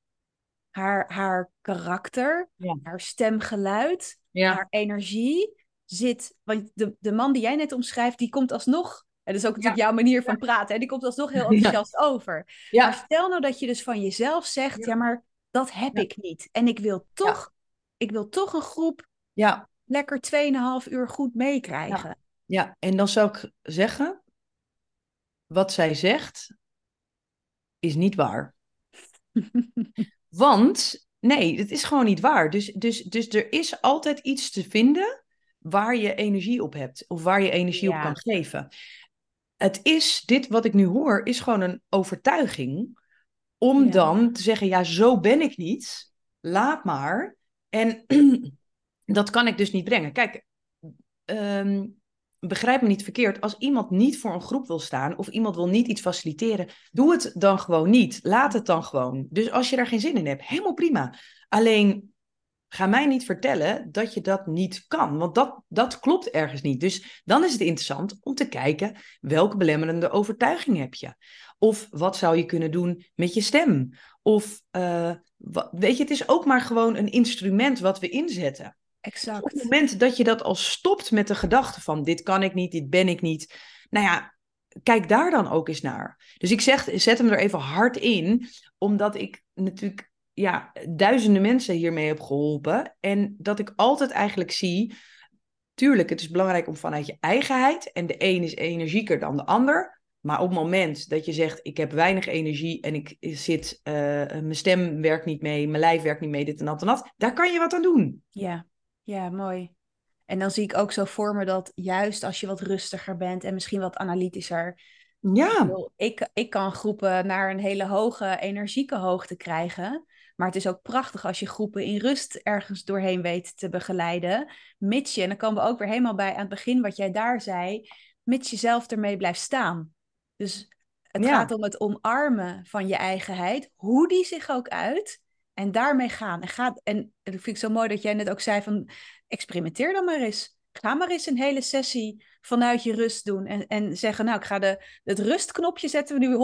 Speaker 2: haar, haar karakter, haar stemgeluid, haar energie zit. Want de, de man die jij net omschrijft, die komt alsnog. En dat is ook natuurlijk jouw manier van praten. Hè? Die komt alsnog heel enthousiast over. Maar stel nou dat je dus van jezelf zegt: ja, maar Dat heb ik niet. En ik wil toch, ik wil toch een groep
Speaker 1: Ja,
Speaker 2: lekker 2,5 uur goed meekrijgen.
Speaker 1: ja, en dan zou ik zeggen, wat zij zegt, is niet waar. Want, nee, het is gewoon niet waar. Dus, dus, dus er is altijd iets te vinden waar je energie op hebt. Of waar je energie
Speaker 2: Ja.
Speaker 1: op kan geven. Het is, dit wat ik nu hoor, is gewoon een overtuiging. Om
Speaker 2: Ja.
Speaker 1: dan te zeggen, ja, zo ben ik niet. Laat maar. En dat kan ik dus niet brengen. Kijk, ehm, begrijp me niet verkeerd. Als iemand niet voor een groep wil staan of iemand wil niet iets faciliteren, doe het dan gewoon niet. Laat het dan gewoon. Dus als je daar geen zin in hebt, helemaal prima. Alleen ga mij niet vertellen dat je dat niet kan, want dat, dat klopt ergens niet. Dus dan is het interessant om te kijken welke belemmerende overtuiging heb je. Of wat zou je kunnen doen met je stem? Of eh, weet je, het is ook maar gewoon een instrument wat we inzetten. Op het
Speaker 2: Exact.
Speaker 1: moment dat je dat al stopt met de gedachte van dit kan ik niet, dit ben ik niet. Nou ja, kijk daar dan ook eens naar. Dus ik zeg, zet hem er even hard in, omdat ik natuurlijk ja, duizenden mensen hiermee heb geholpen. En dat ik altijd eigenlijk zie, tuurlijk, het is belangrijk om vanuit je eigenheid. En de een is energieker dan de ander. Maar op het moment dat je zegt, ik heb weinig energie en ik zit, eh, mijn stem werkt niet mee, mijn lijf werkt niet mee, dit en dat en dat, daar kan je wat aan doen.
Speaker 2: Ja, ja, mooi. En dan zie ik ook zo voor me dat juist als je wat rustiger bent en misschien wat analytischer,
Speaker 1: Ja,
Speaker 2: Ik, ik kan groepen naar een hele hoge energieke hoogte krijgen. Maar het is ook prachtig als je groepen in rust ergens doorheen weet te begeleiden. Mits je, en dan komen we ook weer helemaal bij aan het begin wat jij daar zei, mits je zelf ermee blijft staan. Dus het
Speaker 1: Ja.
Speaker 2: gaat om het omarmen van je eigenheid, hoe die zich ook uit. En daarmee gaan. En, gaat, en dat vind ik zo mooi dat jij net ook zei van experimenteer dan maar eens. Ga maar eens een hele sessie vanuit je rust doen. En, en zeggen, nou, ik ga de, het rustknopje zetten we nu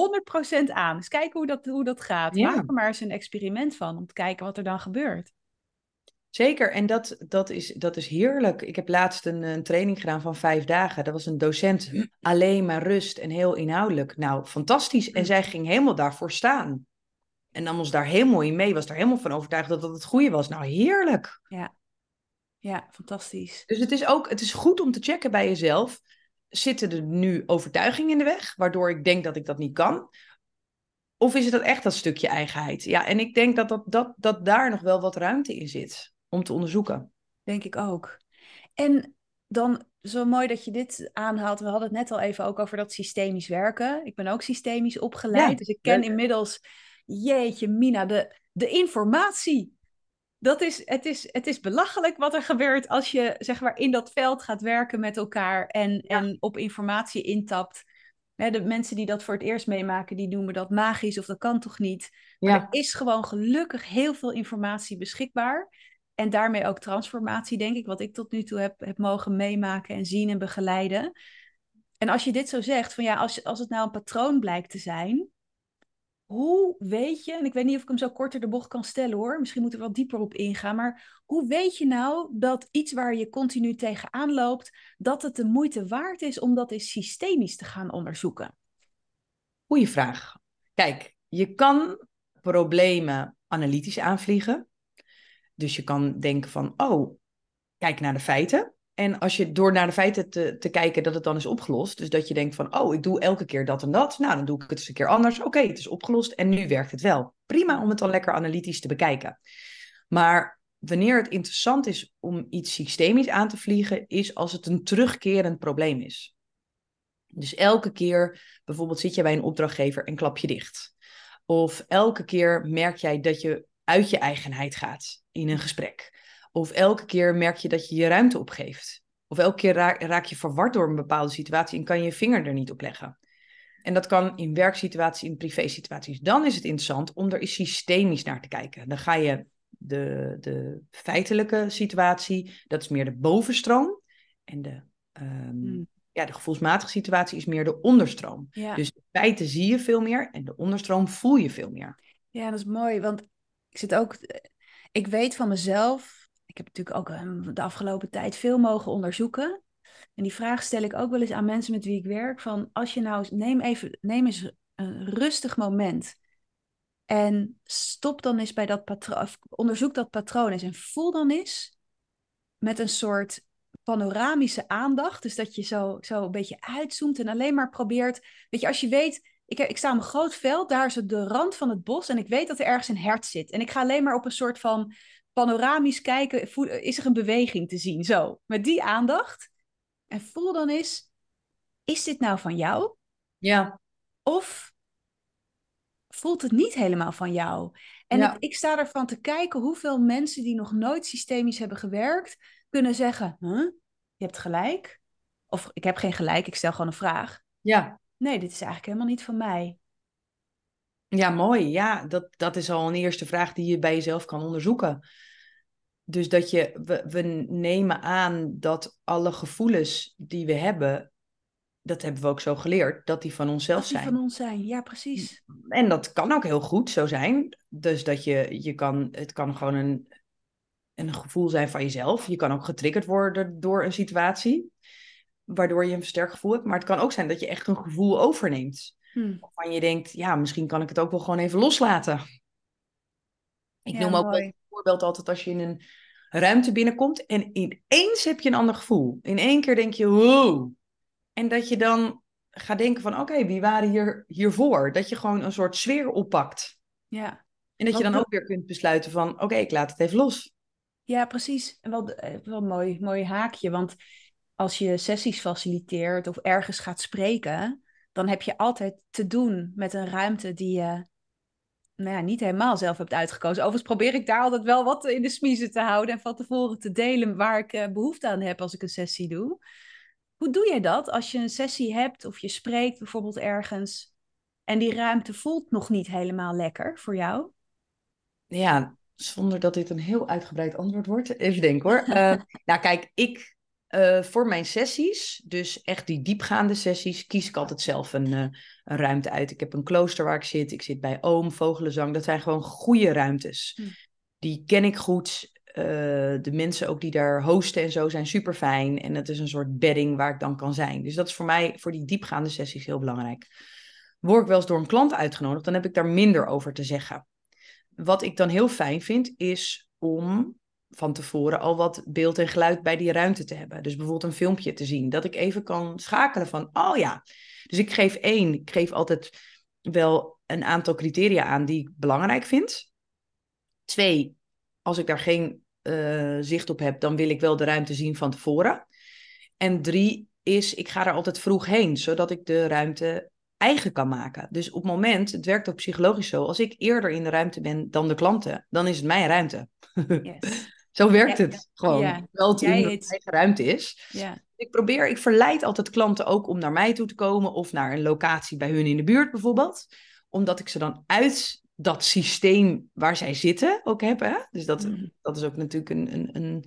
Speaker 2: 100% aan. Dus kijken hoe dat, hoe dat gaat.
Speaker 1: Ja.
Speaker 2: Maak er maar eens een experiment van om te kijken wat er dan gebeurt.
Speaker 1: zeker. En dat, dat, is, dat is heerlijk. Ik heb laatst een, een training gedaan van vijf dagen. Dat was een docent, alleen maar rust en heel inhoudelijk. Nou, fantastisch. En
Speaker 2: Mm.
Speaker 1: zij ging helemaal daarvoor staan. En nam ons daar helemaal in mee. Was daar helemaal van overtuigd dat dat het goede was. Nou, heerlijk.
Speaker 2: Ja, fantastisch.
Speaker 1: Dus het is ook het is goed om te checken bij jezelf. Zitten er nu overtuigingen in de weg, waardoor ik denk dat ik dat niet kan? Of is het dat echt dat stukje eigenheid? Ja, en ik denk dat, dat, dat, dat daar nog wel wat ruimte in zit om te onderzoeken.
Speaker 2: Denk ik ook. En dan zo mooi dat je dit aanhaalt. We hadden het net al even ook over dat systemisch werken. Ik ben ook systemisch opgeleid.
Speaker 1: Ja,
Speaker 2: dus ik ken
Speaker 1: leuk.
Speaker 2: inmiddels, jeetje Mina, de, de informatie. Dat is, het, is, het is belachelijk wat er gebeurt als je zeg maar, in dat veld gaat werken met elkaar en,
Speaker 1: Ja.
Speaker 2: en op informatie intapt. De mensen die dat voor het eerst meemaken, die noemen dat magisch of dat kan toch niet. Maar
Speaker 1: Ja,
Speaker 2: er is gewoon gelukkig heel veel informatie beschikbaar. En daarmee ook transformatie, denk ik, wat ik tot nu toe heb, heb mogen meemaken en zien en begeleiden. En als je dit zo zegt, van ja, als, als het nou een patroon blijkt te zijn, hoe weet je, en ik weet niet of ik hem zo korter de bocht kan stellen hoor, misschien moeten we wat dieper op ingaan, maar hoe weet je nou dat iets waar je continu tegenaan loopt, dat het de moeite waard is om dat eens systemisch te gaan onderzoeken?
Speaker 1: goeie vraag. Kijk, je kan problemen analytisch aanvliegen. Dus je kan denken van, oh, kijk naar de feiten. En als je door naar de feiten te, te kijken dat het dan is opgelost. Dus dat je denkt van, oh, ik doe elke keer dat en dat. Nou, dan doe ik het eens een keer anders. Oké, het is opgelost en nu werkt het wel. Prima om het dan lekker analytisch te bekijken. Maar wanneer het interessant is om iets systemisch aan te vliegen, is als het een terugkerend probleem is. Dus elke keer, bijvoorbeeld zit je bij een opdrachtgever en klap je dicht. Of elke keer merk jij dat je uit je eigenheid gaat in een gesprek. Of elke keer merk je dat je je ruimte opgeeft. Of elke keer raak, raak je verward door een bepaalde situatie en kan je je vinger er niet op leggen. En dat kan in werksituaties, in privésituaties. Dan is het interessant om er eens systemisch naar te kijken. Dan ga je de, de feitelijke situatie, dat is meer de bovenstroom. En de, ehm,
Speaker 2: Hmm.
Speaker 1: ja, de gevoelsmatige situatie is meer de onderstroom.
Speaker 2: Ja.
Speaker 1: Dus de feiten zie je veel meer en de onderstroom voel je veel meer.
Speaker 2: Ja, dat is mooi, want ik zit ook, ik weet van mezelf, ik heb natuurlijk ook eh, de afgelopen tijd veel mogen onderzoeken. En die vraag stel ik ook wel eens aan mensen met wie ik werk, van als je nou, neem even, neem eens een rustig moment. En stop dan eens bij dat patroon, onderzoek dat patroon eens en voel dan eens met een soort panoramische aandacht. Dus dat je zo, zo een beetje uitzoomt en alleen maar probeert. Weet je, als je weet, ik, ik sta op een groot veld, daar is de rand van het bos en ik weet dat er ergens een hert zit. En ik ga alleen maar op een soort van panoramisch kijken, is er een beweging te zien? Zo, met die aandacht. En voel dan eens, is dit nou van jou?
Speaker 1: Ja.
Speaker 2: Of voelt het niet helemaal van jou? En ik sta ervan te kijken hoeveel mensen die nog nooit systemisch hebben gewerkt, kunnen zeggen, huh? je hebt gelijk. Of ik heb geen gelijk, ik stel gewoon een vraag.
Speaker 1: Ja.
Speaker 2: Nee, dit is eigenlijk helemaal niet van mij.
Speaker 1: Ja, mooi. Ja, dat, dat is al een eerste vraag die je bij jezelf kan onderzoeken. Dus dat je, we, we nemen aan dat alle gevoelens die we hebben, dat hebben we ook zo geleerd, dat die van onszelf
Speaker 2: dat die
Speaker 1: zijn.
Speaker 2: van ons zijn, ja, precies.
Speaker 1: En dat kan ook heel goed zo zijn. Dus dat je, je kan, het kan gewoon een, een gevoel zijn van jezelf. Je kan ook getriggerd worden door een situatie, waardoor je een sterk gevoel hebt. Maar het kan ook zijn dat je echt een gevoel overneemt.
Speaker 2: Hmm.
Speaker 1: Waarvan je denkt, ja, misschien kan ik het ook wel gewoon even loslaten. Ik
Speaker 2: Ja,
Speaker 1: noem ook
Speaker 2: mooi.
Speaker 1: een voorbeeld altijd als je in een ruimte binnenkomt en ineens heb je een ander gevoel. In één keer denk je, wow. En dat je dan gaat denken van, oké, wie waren hier hiervoor? Dat je gewoon een soort sfeer oppakt.
Speaker 2: Ja.
Speaker 1: En dat je dan ook weer kunt besluiten van, oké, ik laat het even los.
Speaker 2: Ja, precies. En wel, eh, wel een mooi, mooi haakje. Want als je sessies faciliteert of ergens gaat spreken, dan heb je altijd te doen met een ruimte die je nou ja, niet helemaal zelf hebt uitgekozen. Overigens probeer ik daar altijd wel wat in de smiezen te houden en van tevoren te delen waar ik eh, behoefte aan heb als ik een sessie doe. Hoe doe je dat als je een sessie hebt of je spreekt bijvoorbeeld ergens en die ruimte voelt nog niet helemaal lekker voor jou?
Speaker 1: Ja, zonder dat dit een heel uitgebreid antwoord wordt. Even denken hoor. Eh, nou kijk, ik eh, voor mijn sessies, dus echt die diepgaande sessies, kies ik altijd zelf een, eh, een ruimte uit. Ik heb een klooster waar ik zit. Ik zit bij Oom, Vogelenzang. Dat zijn gewoon goede ruimtes.
Speaker 2: Hm.
Speaker 1: Die ken ik goed. Eh, de mensen ook die daar hosten en zo zijn super fijn. En het is een soort bedding waar ik dan kan zijn. Dus dat is voor mij, voor die diepgaande sessies, heel belangrijk. Word ik wel eens door een klant uitgenodigd, dan heb ik daar minder over te zeggen. Wat ik dan heel fijn vind, is om van tevoren al wat beeld en geluid bij die ruimte te hebben. Dus bijvoorbeeld een filmpje te zien, dat ik even kan schakelen van, oh ja. Dus ik geef één, ik geef altijd wel een aantal criteria aan die ik belangrijk vind. Twee, als ik daar geen eh, zicht op heb, dan wil ik wel de ruimte zien van tevoren. En drie is, ik ga er altijd vroeg heen, zodat ik de ruimte eigen kan maken. Dus op het moment, het werkt ook psychologisch zo, als ik eerder in de ruimte ben dan de klanten, dan is het mijn ruimte.
Speaker 2: Yes.
Speaker 1: Zo werkt
Speaker 2: Ja,
Speaker 1: het gewoon.
Speaker 2: ja.
Speaker 1: Terwijl het
Speaker 2: Jij het-
Speaker 1: eigen ruimte is.
Speaker 2: Ja.
Speaker 1: Ik probeer, ik verleid altijd klanten ook om naar mij toe te komen of naar een locatie bij hun in de buurt bijvoorbeeld. Omdat ik ze dan uit dat systeem waar zij zitten ook heb. Hè? Dus dat,
Speaker 2: Mhm.
Speaker 1: dat is ook natuurlijk een, een, een,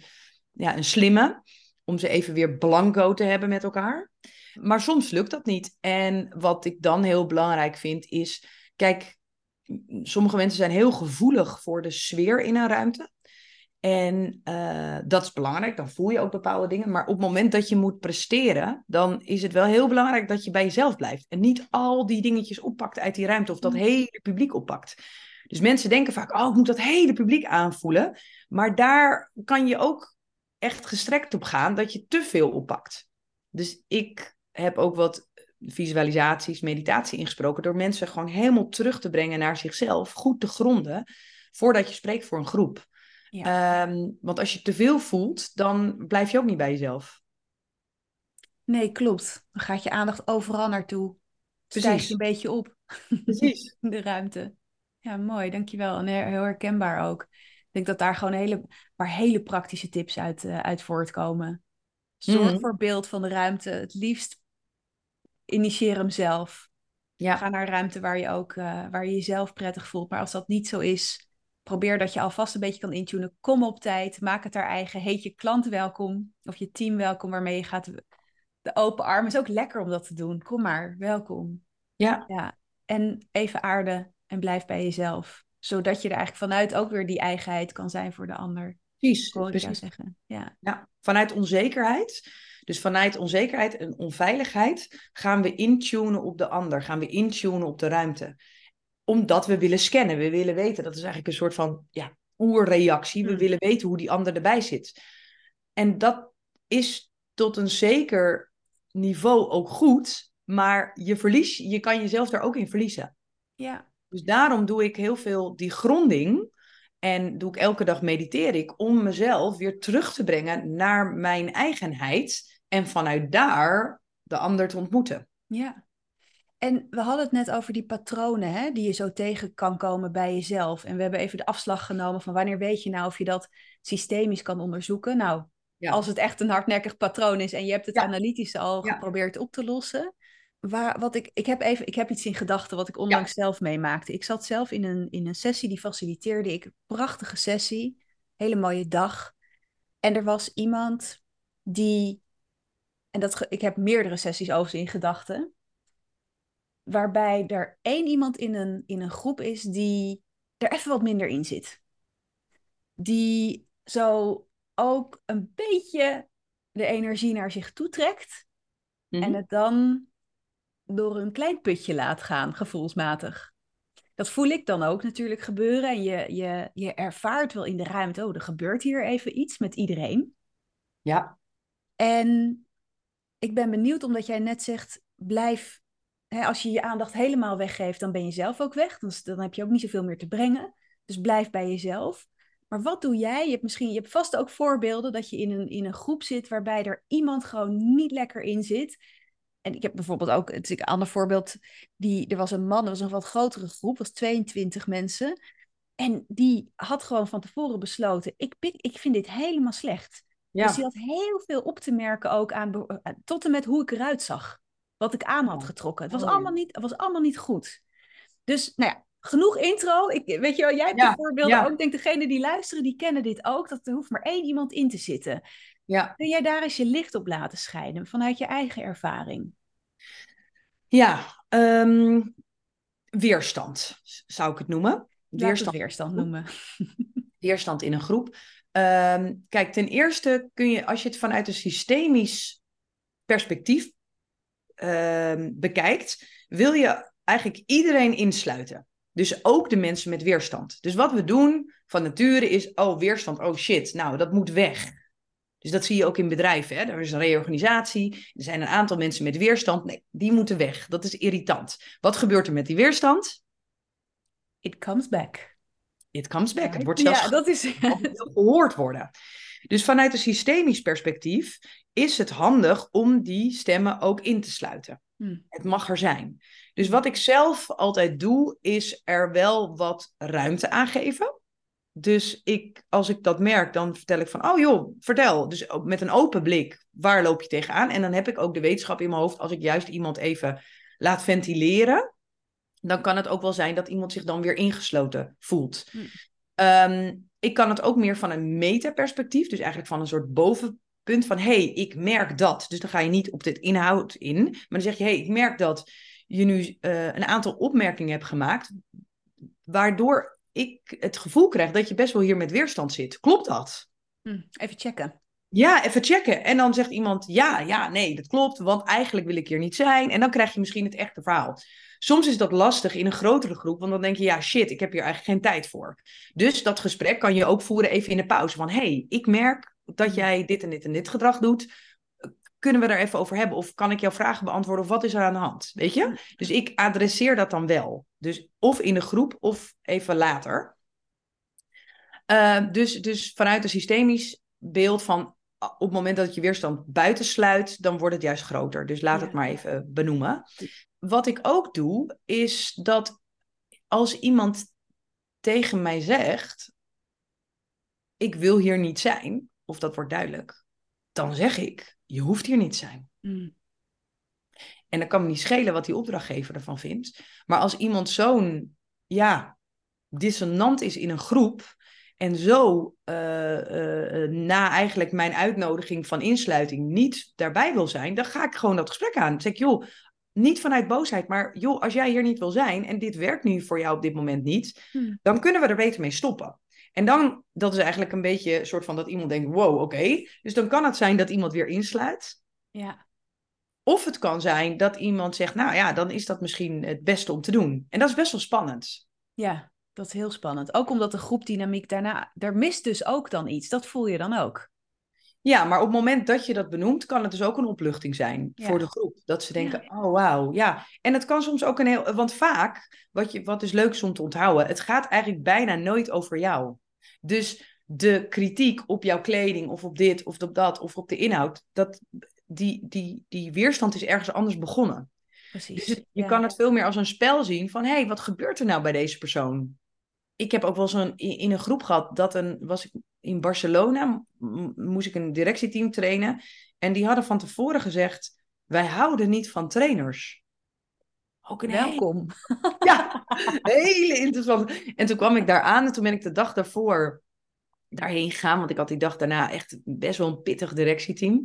Speaker 1: ja, een slimme. Om ze even weer blanco te hebben met elkaar. Maar soms lukt dat niet. En wat ik dan heel belangrijk vind is... Kijk, sommige mensen zijn heel gevoelig voor de sfeer in een ruimte. En eh, dat is belangrijk, dan voel je ook bepaalde dingen. Maar op het moment dat je moet presteren, dan is het wel heel belangrijk dat je bij jezelf blijft. En niet al die dingetjes oppakt uit die ruimte of dat
Speaker 2: Mm.
Speaker 1: hele publiek oppakt. Dus mensen denken vaak, oh, ik moet dat hele publiek aanvoelen. Maar daar kan je ook echt gestrekt op gaan dat je te veel oppakt. Dus ik heb ook wat visualisaties, meditatie ingesproken door mensen gewoon helemaal terug te brengen naar zichzelf, goed te gronden, voordat je spreekt voor een groep. Ehm, want als je te veel voelt, dan blijf je ook niet bij jezelf.
Speaker 2: Nee, klopt. Dan gaat je aandacht overal naartoe.
Speaker 1: Precies.
Speaker 2: je een beetje op
Speaker 1: Precies.
Speaker 2: in de ruimte. Ja, mooi. Dankjewel. En heel herkenbaar ook. Ik denk dat daar gewoon hele, paar hele praktische tips uit, eh, uit voortkomen. Zorg
Speaker 1: Mhm.
Speaker 2: voor beeld van de ruimte. Het liefst initieer hem zelf.
Speaker 1: Ja,
Speaker 2: Ga naar een ruimte waar je ook eh, waar je jezelf prettig voelt. Maar als dat niet zo is, probeer dat je alvast een beetje kan intunen. Kom op tijd, maak het daar eigen. Heet je klant welkom of je team welkom waarmee je gaat. De open arm is ook lekker om dat te doen. Kom maar, welkom.
Speaker 1: ja,
Speaker 2: Ja, en even aarden en blijf bij jezelf. Zodat je er eigenlijk vanuit ook weer die eigenheid kan zijn voor de ander.
Speaker 1: precies. Precies.
Speaker 2: zeggen. Ja,
Speaker 1: Ja, vanuit onzekerheid. Dus vanuit onzekerheid en onveiligheid gaan we intunen op de ander, gaan we intunen op de ruimte. Omdat we willen scannen. We willen weten, dat is eigenlijk een soort van ja, oerreactie. We
Speaker 2: Hmm.
Speaker 1: willen weten hoe die ander erbij zit. En dat is tot een zeker niveau ook goed, maar je verlies, je kan jezelf daar ook in verliezen.
Speaker 2: Ja.
Speaker 1: Dus daarom doe ik heel veel die gronding en doe ik elke dag mediteer ik om mezelf weer terug te brengen naar mijn eigenheid en vanuit daar de ander te ontmoeten.
Speaker 2: Ja. En we hadden het net over die patronen hè, die je zo tegen kan komen bij jezelf. En we hebben even de afslag genomen van wanneer weet je nou of je dat systemisch kan onderzoeken. Nou,
Speaker 1: Ja.
Speaker 2: als het echt een hardnekkig patroon is en je hebt het
Speaker 1: Ja.
Speaker 2: analytisch al
Speaker 1: Ja.
Speaker 2: geprobeerd op te lossen. Waar, wat ik, ik, heb even, ik heb iets in gedachten wat ik onlangs zelf meemaakte. Ik zat zelf in een, in een sessie, die faciliteerde ik. Prachtige sessie, hele mooie dag. En er was iemand die, en dat, ik heb meerdere sessies over in gedachten waarbij er één iemand in een, in een groep is die er even wat minder in zit. Die zo ook een beetje de energie naar zich toe trekt
Speaker 1: Mhm.
Speaker 2: en het dan door een klein putje laat gaan, gevoelsmatig. Dat voel ik dan ook natuurlijk gebeuren. En je, je, je ervaart wel in de ruimte, oh, er gebeurt hier even iets met iedereen.
Speaker 1: Ja,
Speaker 2: En ik ben benieuwd, omdat jij net zegt, blijf, hè, als je je aandacht helemaal weggeeft, dan ben je zelf ook weg. Dan, dan heb je ook niet zoveel meer te brengen. Dus blijf bij jezelf. Maar wat doe jij? Je hebt misschien, je hebt vast ook voorbeelden dat je in een, in een groep zit waarbij er iemand gewoon niet lekker in zit. En ik heb bijvoorbeeld ook, het is een ander voorbeeld, die, er was een man, er was een wat grotere groep, was 22 mensen. En die had gewoon van tevoren besloten, ik, ik vind dit helemaal slecht.
Speaker 1: ja.
Speaker 2: Dus die had heel veel op te merken ook aan, eh, tot en met hoe ik eruit zag. Wat ik aan had
Speaker 1: Ja.
Speaker 2: getrokken. Het was,
Speaker 1: Oh,
Speaker 2: allemaal, niet, het was allemaal niet goed. Dus, nou ja, genoeg intro. Ik, weet je wel, jij hebt
Speaker 1: Ja,
Speaker 2: de voorbeelden
Speaker 1: ja.
Speaker 2: ook. Ik denk, degene die luisteren, die kennen dit ook. Dat er hoeft maar één iemand in te zitten.
Speaker 1: ja.
Speaker 2: Kun jij daar eens je licht op laten schijnen vanuit je eigen ervaring?
Speaker 1: Ja, ehm, weerstand zou ik het noemen.
Speaker 2: Het
Speaker 1: Weerstand,
Speaker 2: weerstand noemen.
Speaker 1: weerstand in een groep. Ehm, kijk, ten eerste kun je, als je het vanuit een systemisch perspectief ehm, bekijkt, wil je eigenlijk iedereen insluiten. Dus ook de mensen met weerstand. Dus wat we doen van nature is, oh, weerstand, oh shit, nou, dat moet weg. Dus dat zie je ook in bedrijven. Hè? Er is een reorganisatie. Er zijn een aantal mensen met weerstand. Nee, die moeten weg. Dat is irritant. Wat gebeurt er met die weerstand?
Speaker 2: It comes back.
Speaker 1: It comes back. Het wordt zelfs
Speaker 2: ja, dat is...
Speaker 1: gehoord worden. Dus vanuit een systemisch perspectief is het handig om die stemmen ook in te sluiten.
Speaker 2: Hmm.
Speaker 1: Het mag er zijn. Dus wat ik zelf altijd doe, is er wel wat ruimte aan geven. Dus ik, als ik dat merk, dan vertel ik van, oh joh, vertel. Dus met een open blik, waar loop je tegenaan? En dan heb ik ook de wetenschap in mijn hoofd, als ik juist iemand even laat ventileren, dan kan het ook wel zijn dat iemand zich dan weer ingesloten voelt.
Speaker 2: Hmm.
Speaker 1: Ehm, ik kan het ook meer van een metaperspectief, dus eigenlijk van een soort bovenpunt van, hé, hey, ik merk dat. Dus dan ga je niet op dit inhoud in, maar dan zeg je, hé, hey, ik merk dat je nu eh, een aantal opmerkingen hebt gemaakt, waardoor ik het gevoel krijg dat je best wel hier met weerstand zit. Klopt dat?
Speaker 2: Hm, Even checken.
Speaker 1: Ja, even checken. En dan zegt iemand, ja, ja, nee, dat klopt, want eigenlijk wil ik hier niet zijn. En dan krijg je misschien het echte verhaal. Soms is dat lastig in een grotere groep, want dan denk je, ja, shit, ik heb hier eigenlijk geen tijd voor. Dus dat gesprek kan je ook voeren even in de pauze van, hey, ik merk dat jij dit en dit en dit gedrag doet. Kunnen we daar even over hebben? Of kan ik jouw vragen beantwoorden? Of wat is er aan de hand? Weet je? Dus ik adresseer dat dan wel. Dus of in de groep of even later. Uh, dus, dus vanuit een systemisch beeld van op het moment dat je weerstand buitensluit, dan wordt het juist groter. Dus laat
Speaker 2: Ja.
Speaker 1: het maar even benoemen. Wat ik ook doe, is dat als iemand tegen mij zegt: Ik wil hier niet zijn, of dat wordt duidelijk, dan zeg ik: Je hoeft hier niet zijn.
Speaker 2: Hm.
Speaker 1: En dan kan me niet schelen wat die opdrachtgever ervan vindt. Maar als iemand zo'n ja, dissonant is in een groep en zo uh, uh, na eigenlijk mijn uitnodiging van insluiting niet daarbij wil zijn, dan ga ik gewoon dat gesprek aan. Dan zeg ik, joh, niet vanuit boosheid, maar joh, als jij hier niet wil zijn en dit werkt nu voor jou op dit moment niet,
Speaker 2: Hmm.
Speaker 1: dan kunnen we er beter mee stoppen. En dan, dat is eigenlijk een beetje een soort van dat iemand denkt, wow, oké. Okay. Dus dan kan het zijn dat iemand weer insluit.
Speaker 2: Ja.
Speaker 1: Of het kan zijn dat iemand zegt, nou ja, dan is dat misschien het beste om te doen. En dat is best wel spannend.
Speaker 2: Ja, dat is heel spannend. Ook omdat de groepdynamiek daarna, daar mist dus ook dan iets. Dat voel je dan ook.
Speaker 1: Ja, maar op het moment dat je dat benoemt, kan het dus ook een opluchting zijn
Speaker 2: Ja.
Speaker 1: voor de groep. Dat ze denken, oh wauw, ja. En het kan soms ook een heel... Want vaak, wat, je, wat dus leuk is om te onthouden, het gaat eigenlijk bijna nooit over jou. Dus de kritiek op jouw kleding of op dit of op dat of op de inhoud, dat, die, die, die weerstand is ergens anders begonnen.
Speaker 2: Precies.
Speaker 1: Dus het- je
Speaker 2: Ja.
Speaker 1: kan het veel meer als een spel zien van, hé, hey, wat gebeurt er nou bij deze persoon? Ik heb ook wel een, in een groep gehad, dat een, was ik in Barcelona, moest ik een directieteam trainen. En die hadden van tevoren gezegd, wij houden niet van trainers. Ook een hele,
Speaker 2: Welkom.
Speaker 1: ja, hele interessante. En toen kwam ik daar aan en toen ben ik de dag daarvoor daarheen gegaan. Want ik had die dag daarna echt best wel een pittig directieteam.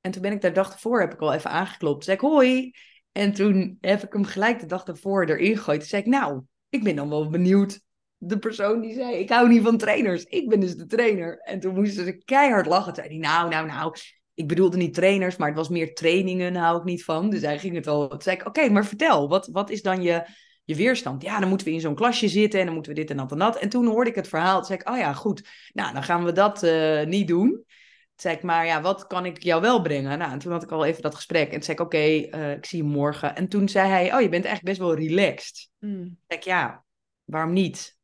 Speaker 1: En toen ben ik daar de dag daarvoor, heb ik al even aangeklopt. Zei ik, hoi. En toen heb ik hem gelijk de dag daarvoor erin gegooid. Toen zei ik, nou, ik ben dan wel benieuwd. De persoon die zei, ik hou niet van trainers. Ik ben dus de trainer. En toen moesten ze keihard lachen. Toen zei hij, nou, nou, nou. Ik bedoelde niet trainers, maar het was meer trainingen, hou ik niet van. Dus hij ging het al. Toen zei ik, oké, maar vertel, wat, wat is dan je, je weerstand? Ja, dan moeten we in zo'n klasje zitten en dan moeten we dit en dat en dat. En toen hoorde ik het verhaal. Toen zei ik, oh ja, goed. Nou, dan gaan we dat eh, niet doen. Toen zei ik, maar ja, wat kan ik jou wel brengen? Nou, en toen had ik al even dat gesprek. En toen zei ik, oké, eh, ik zie je morgen. En toen zei hij, oh, je bent echt best wel relaxed.
Speaker 2: Mm.
Speaker 1: Toen zei ik, ja, waarom niet?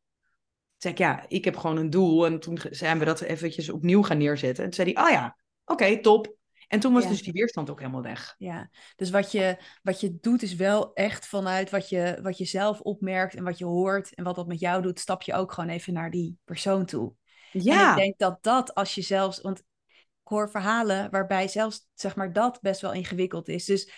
Speaker 1: Toen zei ik, ja, ik heb gewoon een doel. En toen zijn we dat eventjes opnieuw gaan neerzetten. En toen zei hij, oh ja, oké, top. En toen was
Speaker 2: Ja.
Speaker 1: dus die weerstand ook helemaal weg.
Speaker 2: Ja, dus wat je, wat je doet is wel echt vanuit wat je, wat je zelf opmerkt en wat je hoort en wat dat met jou doet, stap je ook gewoon even naar die persoon toe. En
Speaker 1: Ja,
Speaker 2: ik denk dat dat als je zelfs, want ik hoor verhalen waarbij zelfs zeg maar dat best wel ingewikkeld is. Dus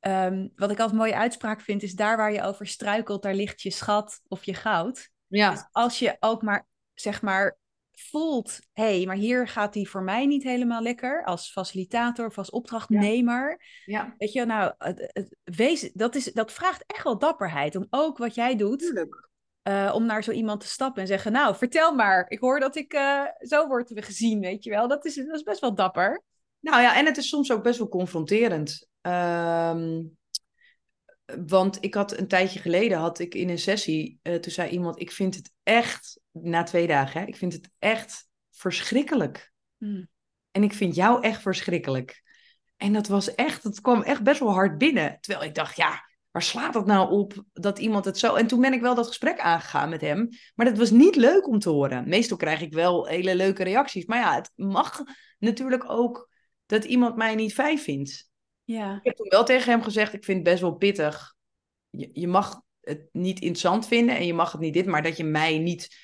Speaker 2: ehm, wat ik altijd een mooie uitspraak vind is daar waar je over struikelt, daar ligt je schat of je goud. Dus
Speaker 1: ja,
Speaker 2: als je ook maar zeg maar voelt, hé, hey, maar hier gaat die voor mij niet helemaal lekker als facilitator of als opdrachtnemer.
Speaker 1: ja,
Speaker 2: Weet je, nou, het, het, wees, dat, is, dat vraagt echt wel dapperheid om ook wat jij doet, eh, om naar zo iemand te stappen en zeggen, nou, vertel maar, ik hoor dat ik eh, zo word gezien, weet je wel. Dat is, dat is best wel dapper.
Speaker 1: Nou ja, en het is soms ook best wel confronterend. Ehm, want ik had een tijdje geleden, had ik in een sessie, eh, toen zei iemand, ik vind het echt, na twee dagen, hè, ik vind het echt verschrikkelijk.
Speaker 2: Hmm.
Speaker 1: En ik vind jou echt verschrikkelijk. En dat was echt, dat kwam echt best wel hard binnen. Terwijl ik dacht, ja, waar slaat dat nou op dat iemand het zo... En toen ben ik wel dat gesprek aangegaan met hem. Maar dat was niet leuk om te horen. Meestal krijg ik wel hele leuke reacties. Maar ja, het mag natuurlijk ook dat iemand mij niet fijn vindt.
Speaker 2: Ja,
Speaker 1: Ik heb toen wel tegen hem gezegd, ik vind het best wel pittig. Je, je mag het niet interessant vinden en je mag het niet dit, maar dat je mij niet,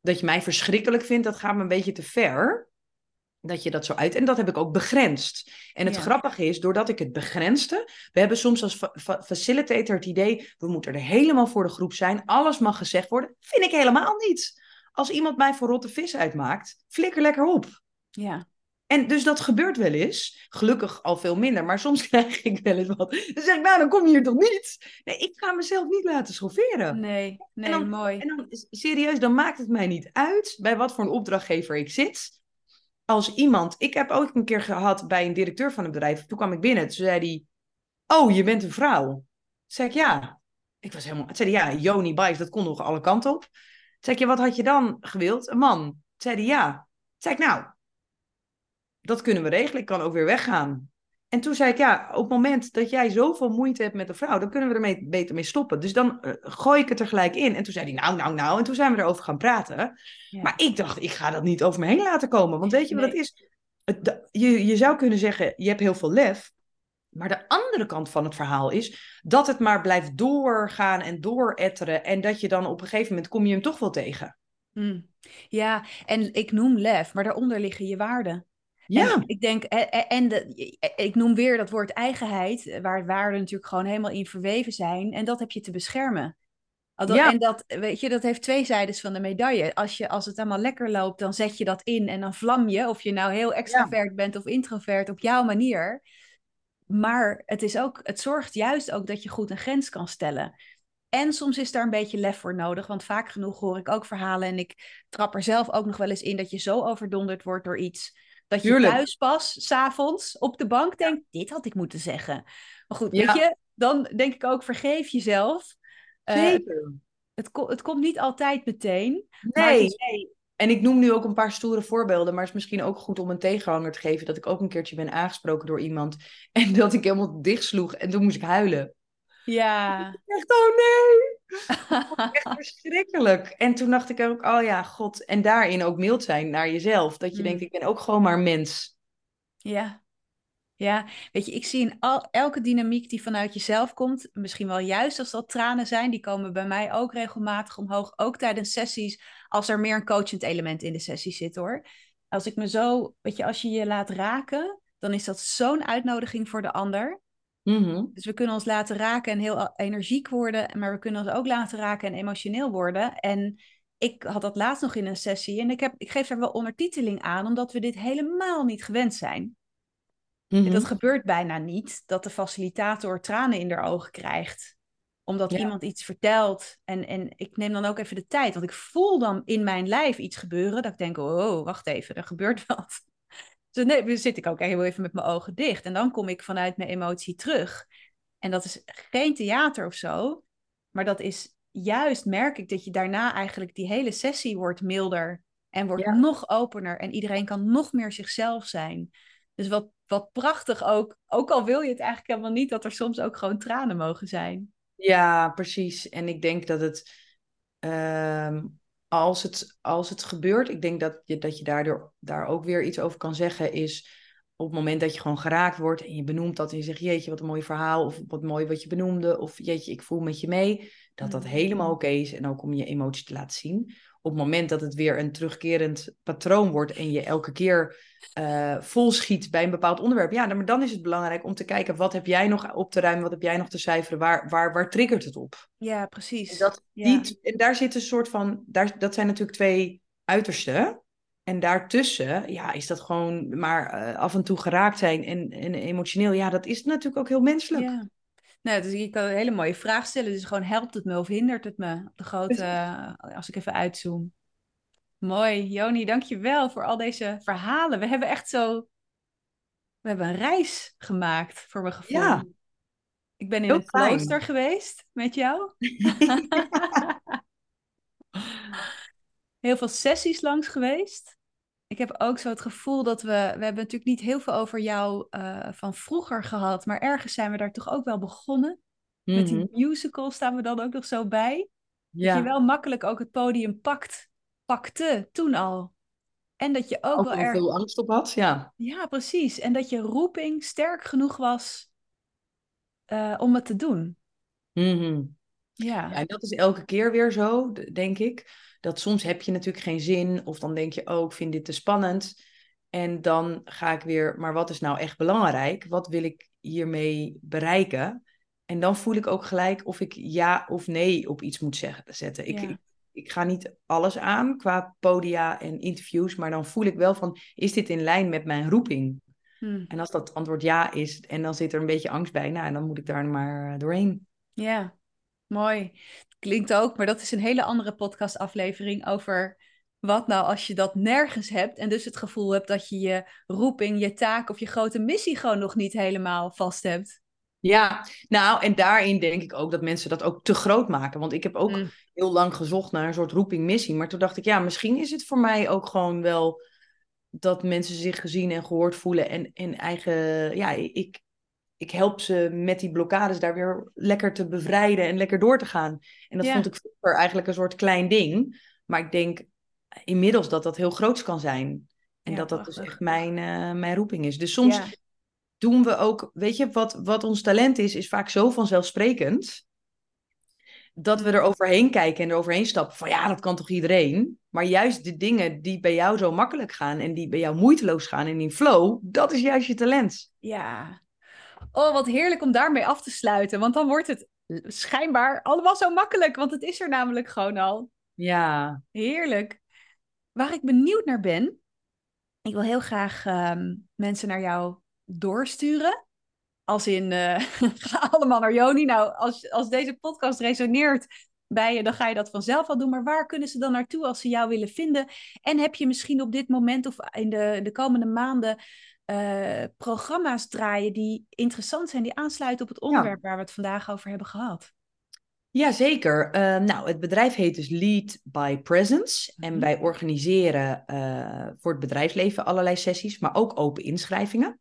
Speaker 1: dat je mij verschrikkelijk vindt, dat gaat me een beetje te ver. Dat je dat zo uit. En dat heb ik ook begrensd. En het
Speaker 2: Ja.
Speaker 1: grappige is, doordat ik het begrensde, we hebben soms als fa- fa- facilitator het idee, we moeten er helemaal voor de groep zijn, alles mag gezegd worden. Vind ik helemaal niet. Als iemand mij voor rotte vis uitmaakt, flikker lekker op.
Speaker 2: ja,
Speaker 1: En dus dat gebeurt wel eens. Gelukkig al veel minder, maar soms krijg ik wel eens wat. Dan zeg ik, nou, dan kom je hier toch niet? Nee, ik ga mezelf niet laten schofferen.
Speaker 2: nee, nee,
Speaker 1: dan-
Speaker 2: mooi.
Speaker 1: En dan, serieus, dan maakt het mij niet uit bij wat voor een opdrachtgever ik zit. Als iemand, ik heb ook een keer gehad bij een directeur van een bedrijf. Toen kwam ik binnen, toen zei hij, oh, je bent een vrouw. Toen zei ik, ja. Ik was helemaal, toen zei hij, ja, Joni Bice, dat kon nog alle kanten op. Toen zei ik, ja, wat had je dan gewild? Een man. Toen zei hij, ja. Toen zei ik, nou, dat kunnen we regelen. Ik kan ook weer weggaan. En toen zei ik, ja, op het moment dat jij zoveel moeite hebt met een vrouw, dan kunnen we er beter mee stoppen. Dus dan eh, gooi ik het er gelijk in. En toen zei hij, nou, nou, nou. En toen zijn we erover gaan praten.
Speaker 2: Ja.
Speaker 1: Maar ik dacht, ik ga dat niet over me heen laten komen. Want weet je wat het is? Het, je, je zou kunnen zeggen, je hebt heel veel lef. Maar de andere kant van het verhaal is dat het maar blijft doorgaan en dooretteren. En dat je dan op een gegeven moment kom je hem toch wel tegen.
Speaker 2: Hmm. Ja, en ik noem lef, maar daaronder liggen je waarden.
Speaker 1: Ja,
Speaker 2: En ik denk, en, en- en de, ik noem weer dat woord eigenheid, waar waarden natuurlijk gewoon helemaal in verweven zijn. En dat heb je te beschermen. Dat-
Speaker 1: Ja.
Speaker 2: En dat, weet je, dat heeft twee zijdes van de medaille. Als, je, als het allemaal lekker loopt, dan zet je dat in en dan vlam je. Of je nou heel extravert bent of introvert op jouw manier. Maar het, is ook, het zorgt juist ook dat je goed een grens kan stellen. En soms is daar een beetje lef voor nodig. Want vaak genoeg hoor ik ook verhalen. En ik trap er zelf ook nog wel eens in dat je zo overdonderd wordt door iets. Dat je
Speaker 1: Tuurlijk.
Speaker 2: thuis pas, s'avonds, op de bank denkt, dit had ik moeten zeggen. Maar goed,
Speaker 1: Ja.
Speaker 2: weet je, dan denk ik ook, vergeef jezelf. Eh,
Speaker 1: Zeker.
Speaker 2: het, ko- het komt niet altijd meteen. maar
Speaker 1: Nee, nee. En ik noem nu ook een paar stoere voorbeelden, maar het is misschien ook goed om een tegenhanger te geven dat ik ook een keertje ben aangesproken door iemand en dat ik helemaal dichtsloeg en toen moest ik huilen.
Speaker 2: Ja.
Speaker 1: Echt, oh nee! Echt verschrikkelijk. En toen dacht ik ook, oh ja, god. En daarin ook mild zijn naar jezelf. Dat je
Speaker 2: Mm.
Speaker 1: denkt, ik ben ook gewoon maar mens.
Speaker 2: Ja. Ja, weet je, ik zie in al, elke dynamiek die vanuit jezelf komt, misschien wel juist als dat tranen zijn, die komen bij mij ook regelmatig omhoog, ook tijdens sessies, als er meer een coachend element in de sessie zit hoor. Als ik me zo, weet je, als je je laat raken, dan is dat zo'n uitnodiging voor de ander.
Speaker 1: Mhm.
Speaker 2: Dus we kunnen ons laten raken en heel energiek worden, maar we kunnen ons ook laten raken en emotioneel worden. En ik had dat laatst nog in een sessie en ik, heb, ik geef daar wel ondertiteling aan, omdat we dit helemaal niet gewend zijn.
Speaker 1: Mhm.
Speaker 2: Dat gebeurt bijna niet, dat de facilitator tranen in haar ogen krijgt. Omdat
Speaker 1: Ja.
Speaker 2: iemand iets vertelt. En, en ik neem dan ook even de tijd, want ik voel dan in mijn lijf iets gebeuren. Dat ik denk, oh, wacht even, er gebeurt wat. Dus nee, dan zit ik ook heel even met mijn ogen dicht. En dan kom ik vanuit mijn emotie terug. En dat is geen theater of zo. Maar dat is juist, merk ik, dat je daarna eigenlijk die hele sessie wordt milder. En wordt
Speaker 1: Ja.
Speaker 2: nog opener. En iedereen kan nog meer zichzelf zijn. Dus wat, wat prachtig ook. Ook al wil je het eigenlijk helemaal niet, dat er soms ook gewoon tranen mogen zijn.
Speaker 1: Ja, precies. En ik denk dat het, ehm, als het, als het gebeurt, ik denk dat je, dat je daardoor, daar ook weer iets over kan zeggen, is op het moment dat je gewoon geraakt wordt en je benoemt dat en je zegt, jeetje, wat een mooi verhaal, of wat mooi wat je benoemde, of jeetje, ik voel met je mee, dat dat
Speaker 2: Mm.
Speaker 1: helemaal oké is en ook om je emotie te laten zien. Op het moment dat het weer een terugkerend patroon wordt en je elke keer eh vol schiet bij een bepaald onderwerp, ja, maar dan is het belangrijk om te kijken, wat heb jij nog op te ruimen, wat heb jij nog te cijferen, waar, waar, waar triggert het op?
Speaker 2: Ja, precies.
Speaker 1: En, dat,
Speaker 2: Ja.
Speaker 1: die, en daar zit een soort van, daar, dat zijn natuurlijk twee uitersten. En daartussen, ja, is dat gewoon maar eh, af en toe geraakt zijn en, en emotioneel. Ja, dat is natuurlijk ook heel menselijk.
Speaker 2: Ja. Nou, dus je kan een hele mooie vraag stellen. Dus gewoon helpt het me of hindert het me? Op de grote, eh, als ik even uitzoom. Mooi, Joni, dankjewel voor al deze verhalen. We hebben echt zo... We hebben een reis gemaakt, voor mijn gevoel.
Speaker 1: Ja.
Speaker 2: Ik ben in
Speaker 1: Heel
Speaker 2: een
Speaker 1: fijn.
Speaker 2: klooster geweest met jou. heel veel sessies langs geweest. Ik heb ook zo het gevoel dat we... We hebben natuurlijk niet heel veel over jou eh, van vroeger gehad. Maar ergens zijn we daar toch ook wel begonnen. Met die
Speaker 1: Mhm.
Speaker 2: musical staan we dan ook nog zo bij. Dat je wel makkelijk ook het podium pakt, pakte toen al. En dat je ook,
Speaker 1: ook
Speaker 2: wel erg...
Speaker 1: veel angst op had. Ja,
Speaker 2: Ja, precies. En dat je roeping sterk genoeg was eh, om het te doen.
Speaker 1: Mhm.
Speaker 2: Ja.
Speaker 1: Ja, en dat is elke keer weer zo, denk ik. Dat soms heb je natuurlijk geen zin, of dan denk je, oh, ik vind dit te spannend. En dan ga ik weer, maar wat is nou echt belangrijk? Wat wil ik hiermee bereiken? En dan voel ik ook gelijk of ik ja of nee op iets moet zeggen, zetten. Ik,
Speaker 2: Ja.
Speaker 1: ik, ik ga niet alles aan qua podia en interviews, maar dan voel ik wel van, is dit in lijn met mijn roeping?
Speaker 2: Hm.
Speaker 1: En als dat antwoord ja is, en dan zit er een beetje angst bij, nou, dan moet ik daar maar eh, doorheen.
Speaker 2: Ja, mooi. Klinkt ook, maar dat is een hele andere podcastaflevering over wat nou als je dat nergens hebt en dus het gevoel hebt dat je je roeping, je taak of je grote missie gewoon nog niet helemaal vast hebt.
Speaker 1: Ja, nou, en daarin denk ik ook dat mensen dat ook te groot maken. Want ik heb ook
Speaker 2: Mm.
Speaker 1: heel lang gezocht naar een soort roeping-missie. Maar toen dacht ik, ja, misschien is het voor mij ook gewoon wel dat mensen zich gezien en gehoord voelen. En, en eigen, ja, ik, ik help ze met die blokkades daar weer lekker te bevrijden en lekker door te gaan. En dat
Speaker 2: Ja.
Speaker 1: vond ik vroeger eigenlijk een soort klein ding. Maar ik denk inmiddels dat dat heel groots kan zijn. En
Speaker 2: Ja,
Speaker 1: dat dat dus echt mijn, eh, mijn roeping is. Dus soms
Speaker 2: Ja.
Speaker 1: doen we ook, weet je, wat, wat ons talent is, is vaak zo vanzelfsprekend. Dat we er overheen kijken en er overheen stappen. Van ja, dat kan toch iedereen? Maar juist de dingen die bij jou zo makkelijk gaan en die bij jou moeiteloos gaan en in flow, dat is juist je talent.
Speaker 2: Ja. Oh, wat heerlijk om daarmee af te sluiten. Want dan wordt het schijnbaar allemaal zo makkelijk. Want het is er namelijk gewoon al.
Speaker 1: Ja,
Speaker 2: Heerlijk. Waar ik benieuwd naar ben. Ik wil heel graag ehm, mensen naar jou doorsturen. Als in, eh, ga allemaal naar Joni. Nou, als, als deze podcast resoneert, bij je, dan ga je dat vanzelf al doen. Maar waar kunnen ze dan naartoe als ze jou willen vinden? En heb je misschien op dit moment of in de, de komende maanden uh, programma's draaien die interessant zijn, die aansluiten op het onderwerp waar we het vandaag over hebben gehad?
Speaker 1: Jazeker. Uh, nou, het bedrijf heet dus Lead by Presence. En mhm. wij organiseren uh, voor het bedrijfsleven allerlei sessies, maar ook open inschrijvingen.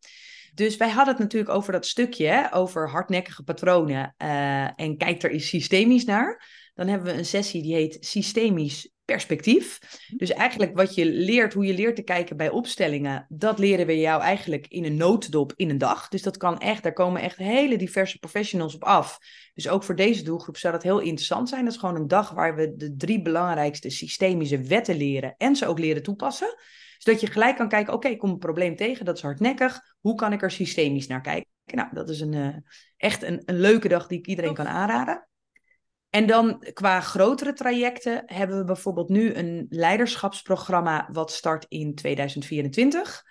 Speaker 1: Dus wij hadden het natuurlijk over dat stukje, hè, over hardnekkige patronen. Uh, en kijk er eens systemisch naar. Dan hebben we een sessie die heet Systemisch Perspectief. Mhm. Dus eigenlijk wat je leert, hoe je leert te kijken bij opstellingen, dat leren we jou eigenlijk in een notendop in een dag. Dus dat kan echt, daar komen echt hele diverse professionals op af. Dus ook voor deze doelgroep zou dat heel interessant zijn. Dat is gewoon een dag waar we de drie belangrijkste systemische wetten leren en ze ook leren toepassen zodat je gelijk kan kijken, oké, ik kom een probleem tegen, dat is hardnekkig. Hoe kan ik er systemisch naar kijken? Nou, dat is een, uh, echt een, een leuke dag die ik iedereen kan aanraden. En dan qua grotere trajecten hebben we bijvoorbeeld nu een leiderschapsprogramma wat start in 2024.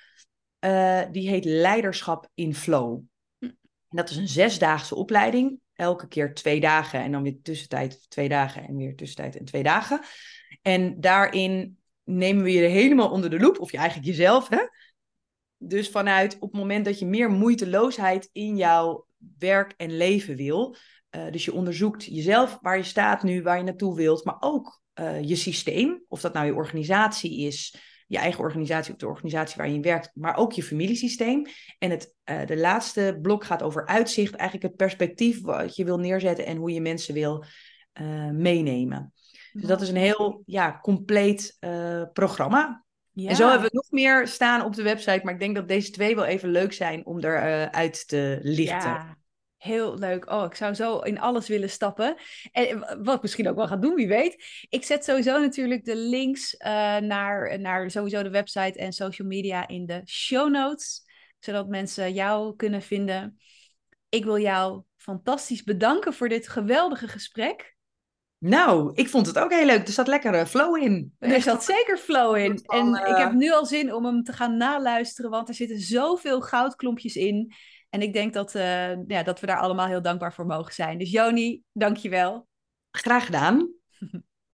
Speaker 1: Uh, eh, die heet Leiderschap in Flow. En dat is een zesdaagse opleiding. Elke keer twee dagen en dan weer tussentijd twee dagen en weer tussentijd en twee dagen. En daarin nemen we je helemaal onder de loep, of je eigenlijk jezelf, hè? Dus vanuit op het moment dat je meer moeiteloosheid in jouw werk en leven wil, uh, dus je onderzoekt jezelf, waar je staat nu, waar je naartoe wilt, maar ook uh, je systeem, of dat nou je organisatie is, je eigen organisatie of de organisatie waar je in werkt, maar ook je familiesysteem. En het uh, de laatste blok gaat over uitzicht, eigenlijk het perspectief wat je wil neerzetten en hoe je mensen wil meenemen. Dus dat is een heel ja, compleet programma. Ja. En zo hebben we nog meer staan op de website. Maar ik denk dat deze twee wel even leuk zijn om eruit uit te lichten.
Speaker 2: Ja. Heel leuk. Oh, ik zou zo in alles willen stappen. En wat misschien ook wel gaat doen, wie weet. Ik zet sowieso natuurlijk de links uh, naar, naar sowieso de website en social media in de show notes. Zodat mensen jou kunnen vinden. Ik wil jou fantastisch bedanken voor dit geweldige gesprek.
Speaker 1: Nou, ik vond het ook heel leuk. Er zat lekker uh, flow in.
Speaker 2: Er zat zeker flow in. en ik heb nu al zin om hem te gaan naluisteren, want er zitten zoveel goudklompjes in. En ik denk dat, uh, ja, dat we daar allemaal heel dankbaar voor mogen zijn. Dus Joni, dankjewel.
Speaker 1: Graag gedaan.